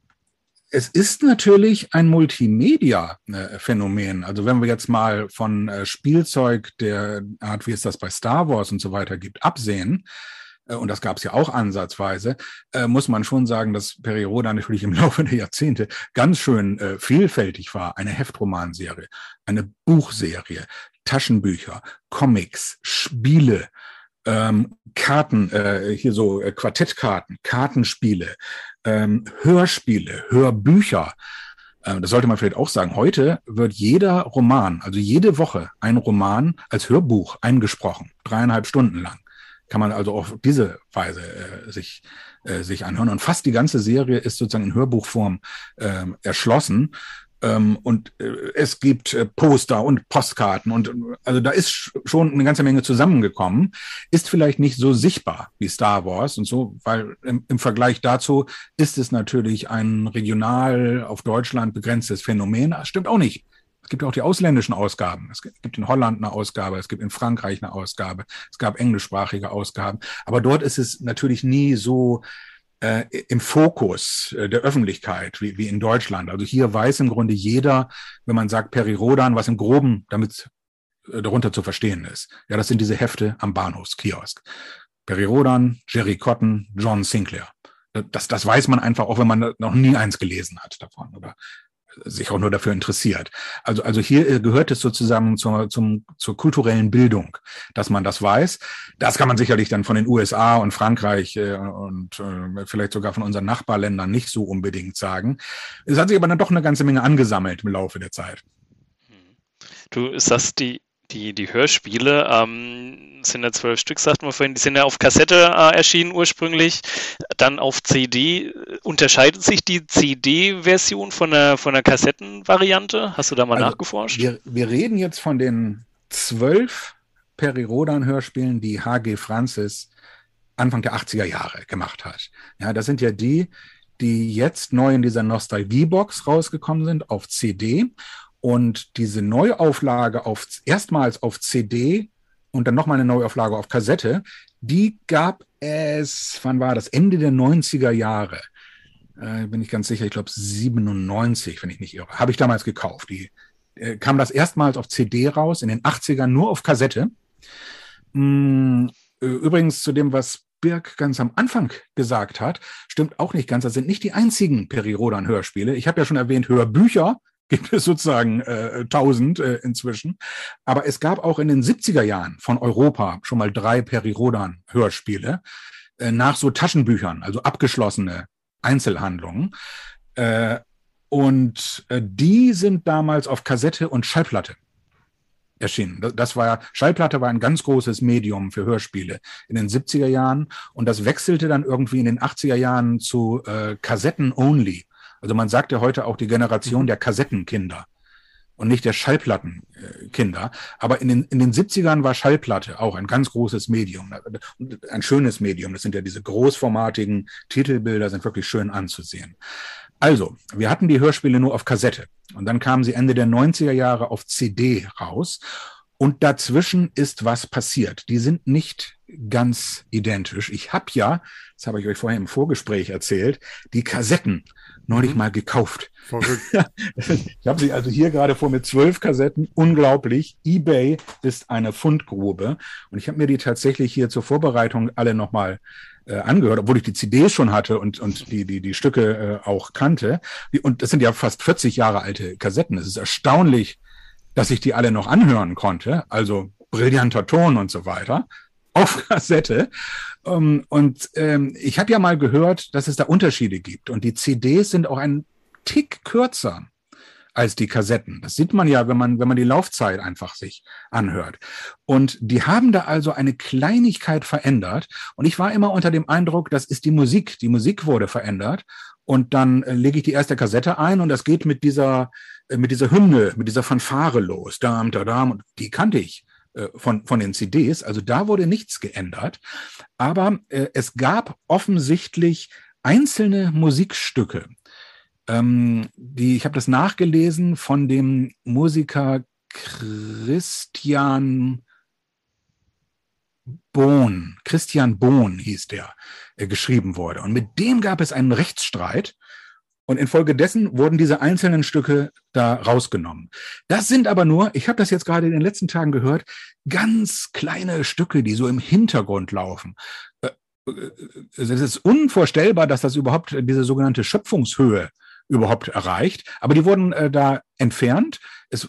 es ist natürlich ein Multimedia-Phänomen. Also wenn wir jetzt mal von äh, Spielzeug der Art, wie es das bei Star Wars und so weiter gibt, absehen, äh, und das gab es ja auch ansatzweise, äh, muss man schon sagen, dass Periroda natürlich im Laufe der Jahrzehnte ganz schön vielfältig war. Eine Heftromanserie, eine Buchserie, Taschenbücher, Comics, Spiele, ähm, Karten, äh, hier so äh, Quartettkarten, Kartenspiele, ähm, Hörspiele, Hörbücher. Äh, das sollte man vielleicht auch sagen. Heute wird jeder Roman, also jede Woche ein Roman als Hörbuch eingesprochen, dreieinhalb Stunden lang. Kann man also auf diese Weise äh, sich, äh, sich anhören. Und fast die ganze Serie ist sozusagen in Hörbuchform äh, erschlossen. Ähm, und äh, es gibt äh, Poster und Postkarten und also da ist schon eine ganze Menge zusammengekommen. Ist vielleicht nicht so sichtbar wie Star Wars und so, weil im, im Vergleich dazu ist es natürlich ein regional auf Deutschland begrenztes Phänomen. Das stimmt auch nicht. Es gibt auch die ausländischen Ausgaben. Es gibt in Holland eine Ausgabe, es gibt in Frankreich eine Ausgabe, es gab englischsprachige Ausgaben. Aber dort ist es natürlich nie so äh, im Fokus äh, der Öffentlichkeit wie, wie in Deutschland. Also hier weiß im Grunde jeder, wenn man sagt Peri-Rodan, was im Groben damit äh, darunter zu verstehen ist. Ja, das sind diese Hefte am Bahnhofskiosk. Peri-Rodan, Jerry Cotton, John Sinclair. Das, das weiß man einfach, auch wenn man noch nie eins gelesen hat davon oder sich auch nur dafür interessiert. Also, also hier äh, gehört es sozusagen zur, zum, zur kulturellen Bildung, dass man das weiß. Das kann man sicherlich dann von den USA und Frankreich äh, und äh, vielleicht sogar von unseren Nachbarländern nicht so unbedingt sagen. Es hat sich aber dann doch eine ganze Menge angesammelt im Laufe der Zeit. Du sagst, die, die, die Hörspiele ähm, sind ja zwölf Stück, sagten wir vorhin, die sind ja auf Kassette äh, erschienen ursprünglich, dann auf CD. Unterscheidet sich die CD-Version von der, von der Kassettenvariante? Hast du da mal also nachgeforscht? Wir, wir reden jetzt von den zwölf Peri-Rodan-Hörspielen, die H.G. Francis Anfang der 80er Jahre gemacht hat. Ja, das sind ja die, die jetzt neu in dieser Nostalgie-Box rausgekommen sind auf CD und diese Neuauflage auf, erstmals auf CD und dann nochmal eine Neuauflage auf Kassette, die gab es, wann war das? Ende der 90er Jahre. Äh, bin ich ganz sicher, ich glaube 97, wenn ich nicht irre. Habe ich damals gekauft. Die äh, kam das erstmals auf CD raus, in den 80ern nur auf Kassette. Mm, übrigens zu dem, was Birk ganz am Anfang gesagt hat, stimmt auch nicht ganz. Das sind nicht die einzigen Peri-Rodan-Hörspiele. Ich habe ja schon erwähnt, Hörbücher gibt es sozusagen äh, 1000 äh, inzwischen. Aber es gab auch in den 70er Jahren von Europa schon mal drei Peri-Rodan-Hörspiele äh, nach so Taschenbüchern, also abgeschlossene Einzelhandlungen. Äh, und äh, die sind damals auf Kassette und Schallplatte erschienen. Das war Schallplatte war ein ganz großes Medium für Hörspiele in den 70er Jahren und das wechselte dann irgendwie in den 80er Jahren zu äh, Kassetten only. Also man sagt ja heute auch die Generation mhm. der Kassettenkinder und nicht der Schallplattenkinder. Aber in den, in den 70ern war Schallplatte auch ein ganz großes Medium, ein schönes Medium. Das sind ja diese großformatigen Titelbilder, sind wirklich schön anzusehen. Also, wir hatten die Hörspiele nur auf Kassette und dann kamen sie Ende der 90er Jahre auf CD raus und dazwischen ist was passiert. Die sind nicht ganz identisch. Ich habe ja, das habe ich euch vorher im Vorgespräch erzählt, die Kassetten neulich mhm. mal gekauft. ich habe sie also hier gerade vor mir zwölf Kassetten. Unglaublich. eBay ist eine Fundgrube. Und ich habe mir die tatsächlich hier zur Vorbereitung alle nochmal äh, angehört, obwohl ich die CDs schon hatte und, und die, die, die Stücke äh, auch kannte. Und das sind ja fast 40 Jahre alte Kassetten. Es ist erstaunlich, dass ich die alle noch anhören konnte. Also brillanter Ton und so weiter auf Kassette. Um, ähm, und ähm, ich habe ja mal gehört, dass es da Unterschiede gibt. Und die CDs sind auch ein Tick kürzer als die Kassetten. Das sieht man ja, wenn man, wenn man die Laufzeit einfach sich anhört. Und die haben da also eine Kleinigkeit verändert. Und ich war immer unter dem Eindruck, das ist die Musik. Die Musik wurde verändert. Und dann äh, lege ich die erste Kassette ein und das geht mit dieser, äh, mit dieser Hymne, mit dieser Fanfare los. Dam, da, dam. Und die kannte ich. Äh, von, von den CDs. Also da wurde nichts geändert. Aber äh, es gab offensichtlich einzelne Musikstücke, Ähm, die, ich habe das nachgelesen von dem Musiker Christian Bohn, Christian Bohn hieß der, äh, geschrieben wurde. Und mit dem gab es einen Rechtsstreit. Und infolgedessen wurden diese einzelnen Stücke da rausgenommen. Das sind aber nur, ich habe das jetzt gerade in den letzten Tagen gehört, ganz kleine Stücke, die so im Hintergrund laufen. Äh, äh, es ist unvorstellbar, dass das überhaupt diese sogenannte Schöpfungshöhe überhaupt erreicht. Aber die wurden äh, da entfernt. Es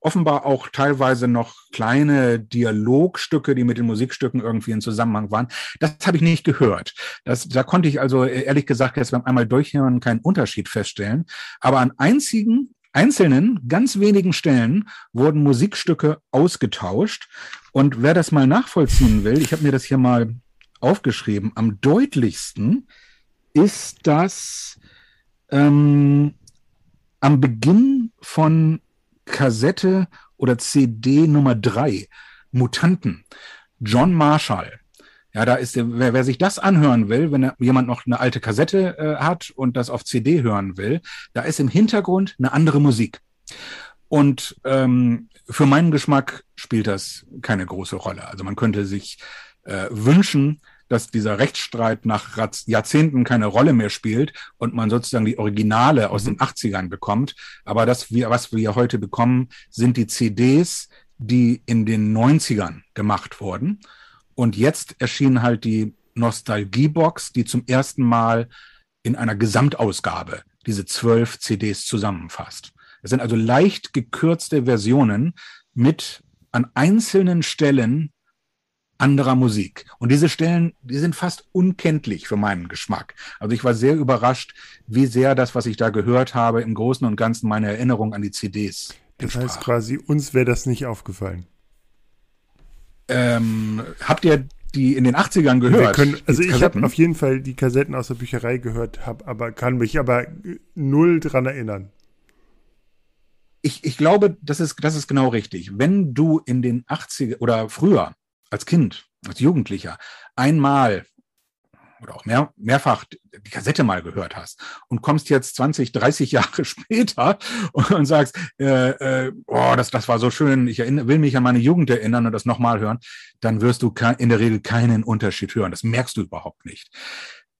offenbar auch teilweise noch kleine Dialogstücke, die mit den Musikstücken irgendwie in Zusammenhang waren. Das habe ich nicht gehört. Das, da konnte ich also äh, ehrlich gesagt jetzt beim einmal durchhören keinen Unterschied feststellen. Aber an einzigen einzelnen, ganz wenigen Stellen wurden Musikstücke ausgetauscht. Und wer das mal nachvollziehen will, ich habe mir das hier mal aufgeschrieben, am deutlichsten ist das ähm, am Beginn von Kassette oder CD Nummer drei Mutanten, John Marshall. Ja, da ist der, wer, wer sich das anhören will, wenn jemand noch eine alte Kassette äh, hat und das auf CD hören will, da ist im Hintergrund eine andere Musik. Und ähm, für meinen Geschmack spielt das keine große Rolle. Also man könnte sich äh, wünschen, dass dieser Rechtsstreit nach Jahrzehnten keine Rolle mehr spielt und man sozusagen die Originale aus mhm. den 80ern bekommt. Aber das, was wir heute bekommen, sind die CDs, die in den 90ern gemacht wurden. Und jetzt erschien halt die Nostalgiebox, die zum ersten Mal in einer Gesamtausgabe diese zwölf CDs zusammenfasst. Es sind also leicht gekürzte Versionen mit an einzelnen Stellen anderer Musik. Und diese Stellen, die sind fast unkenntlich für meinen Geschmack. Also ich war sehr überrascht, wie sehr das, was ich da gehört habe, im Großen und Ganzen meine Erinnerung an die CDs. Das entsprach. heißt quasi, uns wäre das nicht aufgefallen. Ähm, habt ihr die in den 80ern gehört? Können, also ich habe auf jeden Fall die Kassetten aus der Bücherei gehört, hab, aber kann mich aber null dran erinnern. Ich, ich glaube, das ist, das ist genau richtig. Wenn du in den 80er oder früher als Kind, als Jugendlicher einmal oder auch mehr, mehrfach die Kassette mal gehört hast und kommst jetzt 20, 30 Jahre später und, sagst, äh, äh, oh, das, das war so schön, ich erinnere, will mich an meine Jugend erinnern und das nochmal hören, dann wirst du in der Regel keinen Unterschied hören. Das merkst du überhaupt nicht.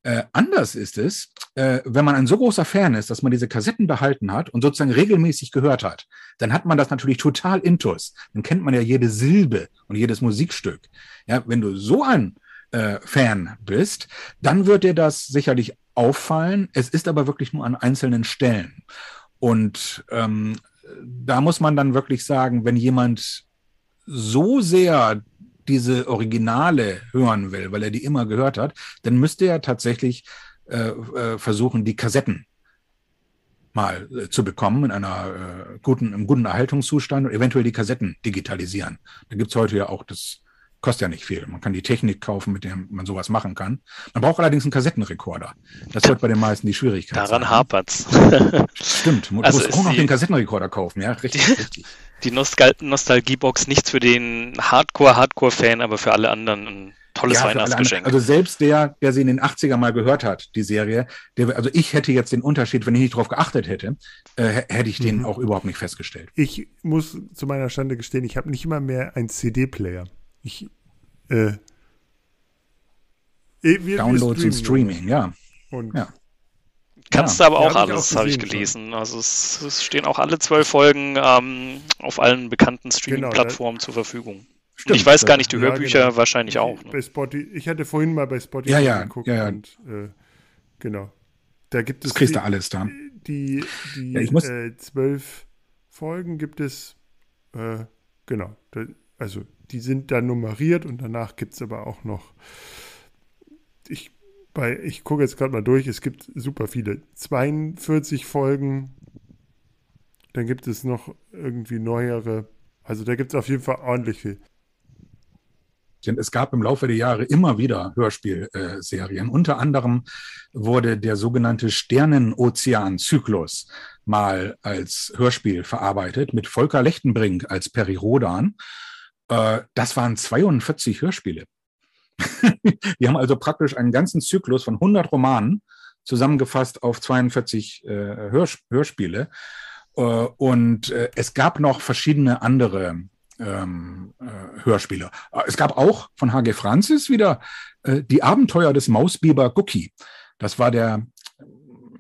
Äh, anders ist es, äh, wenn man ein so großer Fan ist, dass man diese Kassetten behalten hat und sozusagen regelmäßig gehört hat, dann hat man das natürlich total intus. Dann kennt man ja jede Silbe und jedes Musikstück. Ja, wenn du so ein äh, Fan bist, dann wird dir das sicherlich auffallen. Es ist aber wirklich nur an einzelnen Stellen. Und ähm, da muss man dann wirklich sagen, wenn jemand so sehr diese Originale hören will, weil er die immer gehört hat, dann müsste er tatsächlich äh, äh, versuchen, die Kassetten mal äh, zu bekommen in einer äh, guten, im guten Erhaltungszustand und eventuell die Kassetten digitalisieren. Da gibt's heute ja auch das kostet ja nicht viel. Man kann die Technik kaufen, mit der man sowas machen kann. Man braucht allerdings einen Kassettenrekorder. Das wird bei den meisten die Schwierigkeit Daran sein. hapert's. Stimmt. Du also musst auch noch den Kassettenrekorder kaufen, ja, richtig, die, richtig. Die Nostal Nostalgiebox nicht für den Hardcore-Hardcore-Fan, aber für alle anderen ein tolles ja, Weihnachtsgeschenk. Also selbst der, der sie in den 80er mal gehört hat, die Serie, der, also ich hätte jetzt den Unterschied, wenn ich nicht darauf geachtet hätte, äh, hätte ich den mhm. auch überhaupt nicht festgestellt. Ich muss zu meiner Stande gestehen, ich habe nicht immer mehr einen CD-Player. Ich, äh, wir, Downloads wir und Streaming, ja. Und ja. Kannst ja, du aber auch alles, habe ich gelesen. Also es, es, stehen auch alle zwölf Folgen ähm, auf allen bekannten genau, Streaming-Plattformen genau, zur Verfügung. Stimmt, ich weiß gar nicht, die Hörbücher genau. wahrscheinlich auch. Ne? Bei Spotify, ich hatte vorhin mal bei Spotify ja, ja, geguckt ja, und äh, genau. Da gibt es das kriegst die, du alles da. Die, die äh, zwölf Folgen gibt es, äh, genau. Da, also die sind da nummeriert und danach gibt es aber auch noch, ich, ich gucke jetzt gerade mal durch, es gibt super viele, 42 Folgen, dann gibt es noch irgendwie neuere, also da gibt es auf jeden Fall ordentlich viel. Es gab im Laufe der Jahre immer wieder Hörspielserien. Unter anderem wurde der sogenannte Sternenozean-Zyklus mal als Hörspiel verarbeitet mit Volker Lechtenbrink als Peri Rodan. Äh, das waren 42 Hörspiele. Die haben also praktisch einen ganzen Zyklus von 100 Romanen zusammengefasst auf 42 äh, Hörs Hörspiele. Äh, und äh, es gab noch verschiedene andere ähm, äh, Hörspiele. Äh, es gab auch von H.G. Francis wieder die Abenteuer des Mausbiber Gucki. Das war der,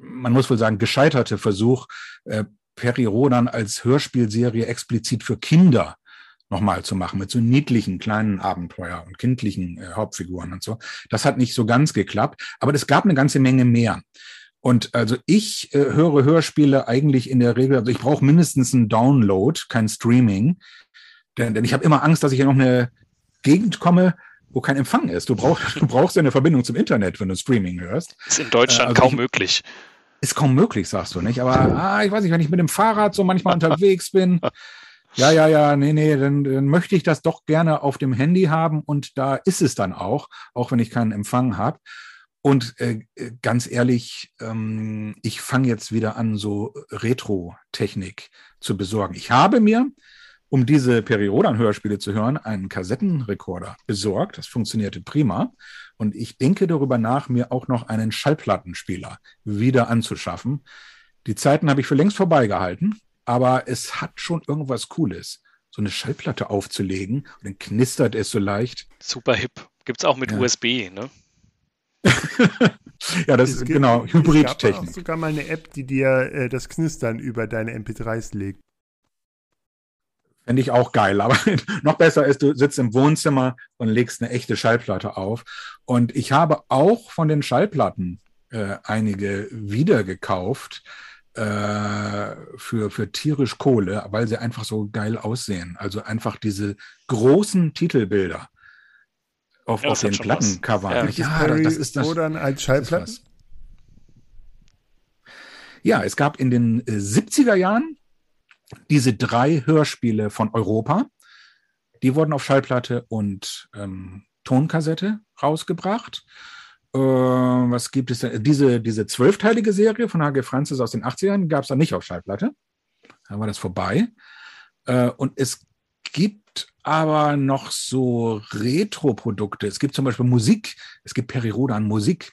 man muss wohl sagen, gescheiterte Versuch, Peri Rodan als Hörspielserie explizit für Kinder nochmal zu machen, mit so niedlichen kleinen Abenteuer und kindlichen äh, Hauptfiguren und so. Das hat nicht so ganz geklappt, aber es gab eine ganze Menge mehr. Und also ich äh, höre Hörspiele eigentlich in der Regel, also ich brauche mindestens einen Download, kein Streaming, denn, denn ich habe immer Angst, dass ich in noch eine Gegend komme, wo kein Empfang ist. Du brauchst, du brauchst ja eine Verbindung zum Internet, wenn du Streaming hörst. Ist in Deutschland äh, also kaum ich, möglich. Ist kaum möglich, sagst du nicht. Aber ah, ich weiß nicht, wenn ich mit dem Fahrrad so manchmal unterwegs bin, ja, ja, ja, nee, nee, dann, dann möchte ich das doch gerne auf dem Handy haben und da ist es dann auch, auch wenn ich keinen Empfang habe. Und äh, ganz ehrlich, ähm, ich fange jetzt wieder an, so Retro-Technik zu besorgen. Ich habe mir, um diese Periodan-Hörspiele zu hören, einen Kassettenrekorder besorgt. Das funktionierte prima. Und ich denke darüber nach, mir auch noch einen Schallplattenspieler wieder anzuschaffen. Die Zeiten habe ich für längst vorbeigehalten aber es hat schon irgendwas Cooles. So eine Schallplatte aufzulegen und dann knistert es so leicht. Super hip. Gibt es auch mit ja. USB, ne? ja, das es ist gibt, genau Hybridtechnik. Es gibt sogar mal eine App, die dir äh, das Knistern über deine MP3s legt. Fände ich auch geil, aber noch besser ist, du sitzt im Wohnzimmer und legst eine echte Schallplatte auf. Und ich habe auch von den Schallplatten äh, einige wieder gekauft äh, für, für tierisch Kohle, weil sie einfach so geil aussehen. Also einfach diese großen Titelbilder auf, ja, auf den Plattencovern. Ja, ja das ist das. Oder als Schallplatten? Ja, es gab in den 70er äh, Jahren diese drei Hörspiele von Europa. Die wurden auf Schallplatte und ähm, Tonkassette rausgebracht. Äh, was gibt es denn? Diese, diese zwölfteilige Serie von H.G. Francis aus den 80ern gab es dann nicht auf Schallplatte. Da war das vorbei. Äh, und es gibt aber noch so Retro-Produkte. Es gibt zum Beispiel Musik. Es gibt Perirodan Musik.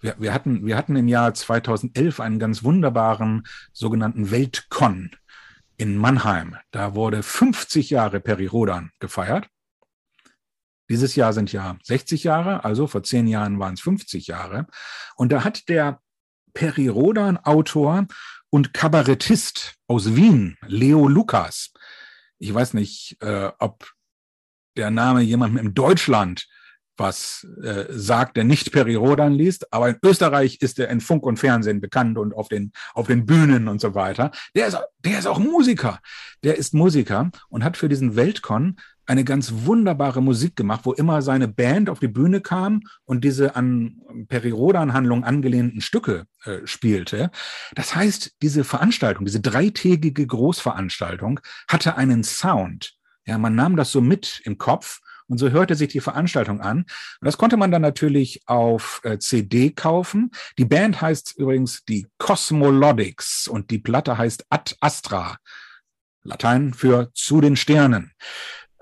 Wir, wir, hatten, wir hatten im Jahr 2011 einen ganz wunderbaren sogenannten Weltcon in Mannheim. Da wurde 50 Jahre Perirodan gefeiert. Dieses Jahr sind ja 60 Jahre, also vor zehn Jahren waren es 50 Jahre. Und da hat der Peri Rodan Autor und Kabarettist aus Wien, Leo Lukas, ich weiß nicht, äh, ob der Name jemandem in Deutschland was äh, sagt, der nicht Peri Rodan liest, aber in Österreich ist er in Funk und Fernsehen bekannt und auf den, auf den Bühnen und so weiter. Der ist, der ist auch Musiker. Der ist Musiker und hat für diesen Weltcon eine ganz wunderbare Musik gemacht, wo immer seine Band auf die Bühne kam und diese an Perirodan-Handlungen angelehnten Stücke äh, spielte. Das heißt, diese Veranstaltung, diese dreitägige Großveranstaltung hatte einen Sound. Ja, man nahm das so mit im Kopf und so hörte sich die Veranstaltung an. Und das konnte man dann natürlich auf äh, CD kaufen. Die Band heißt übrigens die Cosmolodics und die Platte heißt Ad Astra. Latein für zu den Sternen.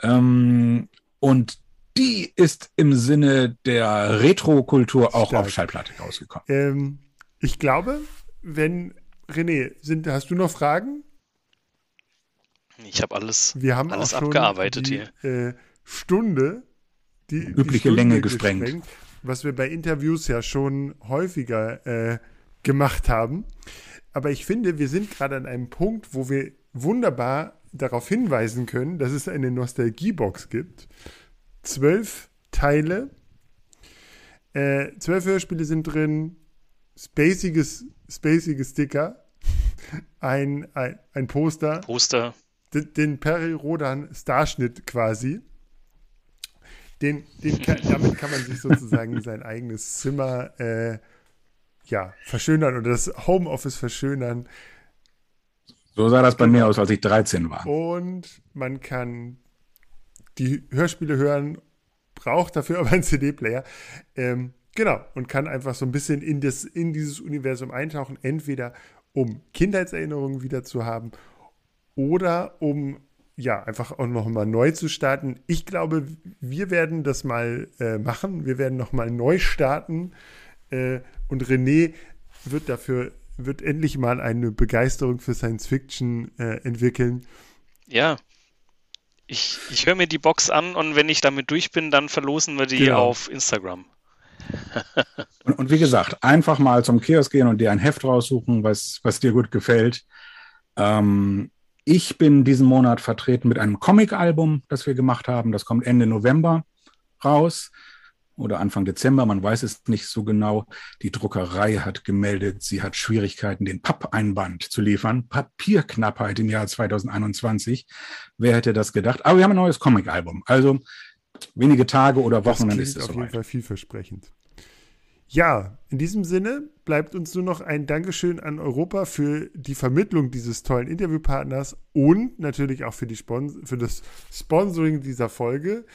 Ähm, und die ist im Sinne der Retro-Kultur auch Stark. auf Schallplatte rausgekommen. Ähm, ich glaube, wenn, René, sind, hast du noch Fragen? Ich habe alles, Wir haben alles abgearbeitet die, hier. Äh, Stunde, die übliche die Stunde Länge gesprengt. gesprengt. Was wir bei Interviews ja schon häufiger äh, gemacht haben. Aber ich finde, wir sind gerade an einem Punkt, wo wir wunderbar darauf hinweisen können, dass es eine Nostalgiebox gibt. Zwölf Teile, äh, zwölf Hörspiele sind drin, spaciges, spacige Sticker, ein, ein, ein Poster. Poster. Den, den Peri Rodan Starschnitt quasi. Den, den kann, damit kann man sich sozusagen sein eigenes Zimmer äh, ja, verschönern oder das Homeoffice verschönern. So sah das bei genau. mir aus, als ich 13 war. Und man kann die Hörspiele hören, braucht dafür aber einen CD-Player. Ähm, genau, und kann einfach so ein bisschen in, das, in dieses Universum eintauchen, entweder um Kindheitserinnerungen wieder zu haben oder um ja, einfach auch nochmal neu zu starten. Ich glaube, wir werden das mal äh, machen. Wir werden nochmal neu starten. Äh, und René wird dafür, wird endlich mal eine Begeisterung für Science Fiction äh, entwickeln. Ja. Ich, ich höre mir die Box an und wenn ich damit durch bin, dann verlosen wir die genau. auf Instagram. und, und, wie gesagt, einfach mal zum Kiosk gehen und dir ein Heft raussuchen, was, was dir gut gefällt. Ähm, ich bin diesen Monat vertreten mit einem Comic-Album, das wir gemacht haben. Das kommt Ende November raus oder Anfang Dezember, man weiß es nicht so genau. Die Druckerei hat gemeldet, sie hat Schwierigkeiten, den Pappeinband zu liefern. Papierknappheit im Jahr 2021. Wer hätte das gedacht? Aber wir haben ein neues Comic-Album. Also wenige Tage oder Wochen, dann ist es auf soweit. jeden Fall vielversprechend. Ja, in diesem Sinne bleibt uns nur noch ein Dankeschön an Europa für die Vermittlung dieses tollen Interviewpartners und natürlich auch für, die Spons für das Sponsoring dieser Folge.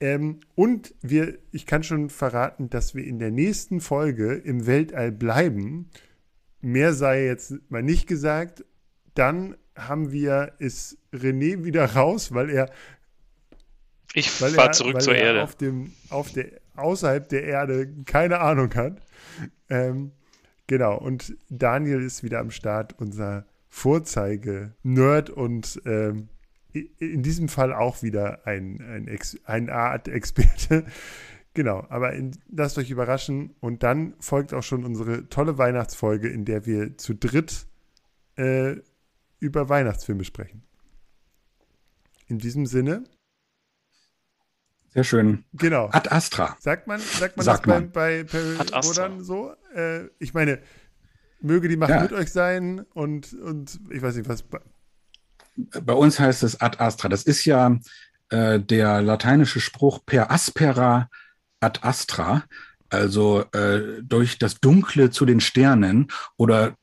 Ähm, und wir, ich kann schon verraten, dass wir in der nächsten Folge im Weltall bleiben. Mehr sei jetzt mal nicht gesagt. Dann haben wir, ist René wieder raus, weil er. Ich fahre zurück weil zur er Erde. Auf dem, auf der, außerhalb der Erde keine Ahnung hat. Ähm, genau, und Daniel ist wieder am Start, unser Vorzeige-Nerd und ähm, in diesem Fall auch wieder ein, ein, Ex, ein Art-Experte. Genau, aber in, lasst euch überraschen. Und dann folgt auch schon unsere tolle Weihnachtsfolge, in der wir zu dritt äh, über Weihnachtsfilme sprechen. In diesem Sinne. Sehr schön. Genau. Ad Astra. Sagt man, sagt man sagt das man. bei, bei Perry so? Äh, ich meine, möge die Macht ja. mit euch sein und, und ich weiß nicht, was bei uns heißt es ad astra. Das ist ja äh, der lateinische Spruch per aspera ad astra, also äh, durch das Dunkle zu den Sternen oder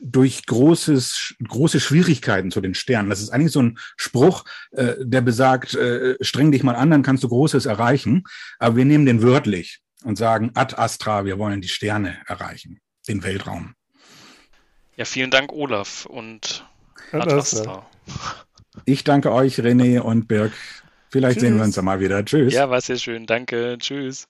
durch großes, große Schwierigkeiten zu den Sternen. Das ist eigentlich so ein Spruch, äh, der besagt, äh, streng dich mal an, dann kannst du Großes erreichen. Aber wir nehmen den wörtlich und sagen ad astra, wir wollen die Sterne erreichen, den Weltraum. Ja, vielen Dank, Olaf. Und ad astra. Ich danke euch, René und Birg. Vielleicht Tschüss. sehen wir uns ja mal wieder. Tschüss. Ja, war sehr schön. Danke. Tschüss.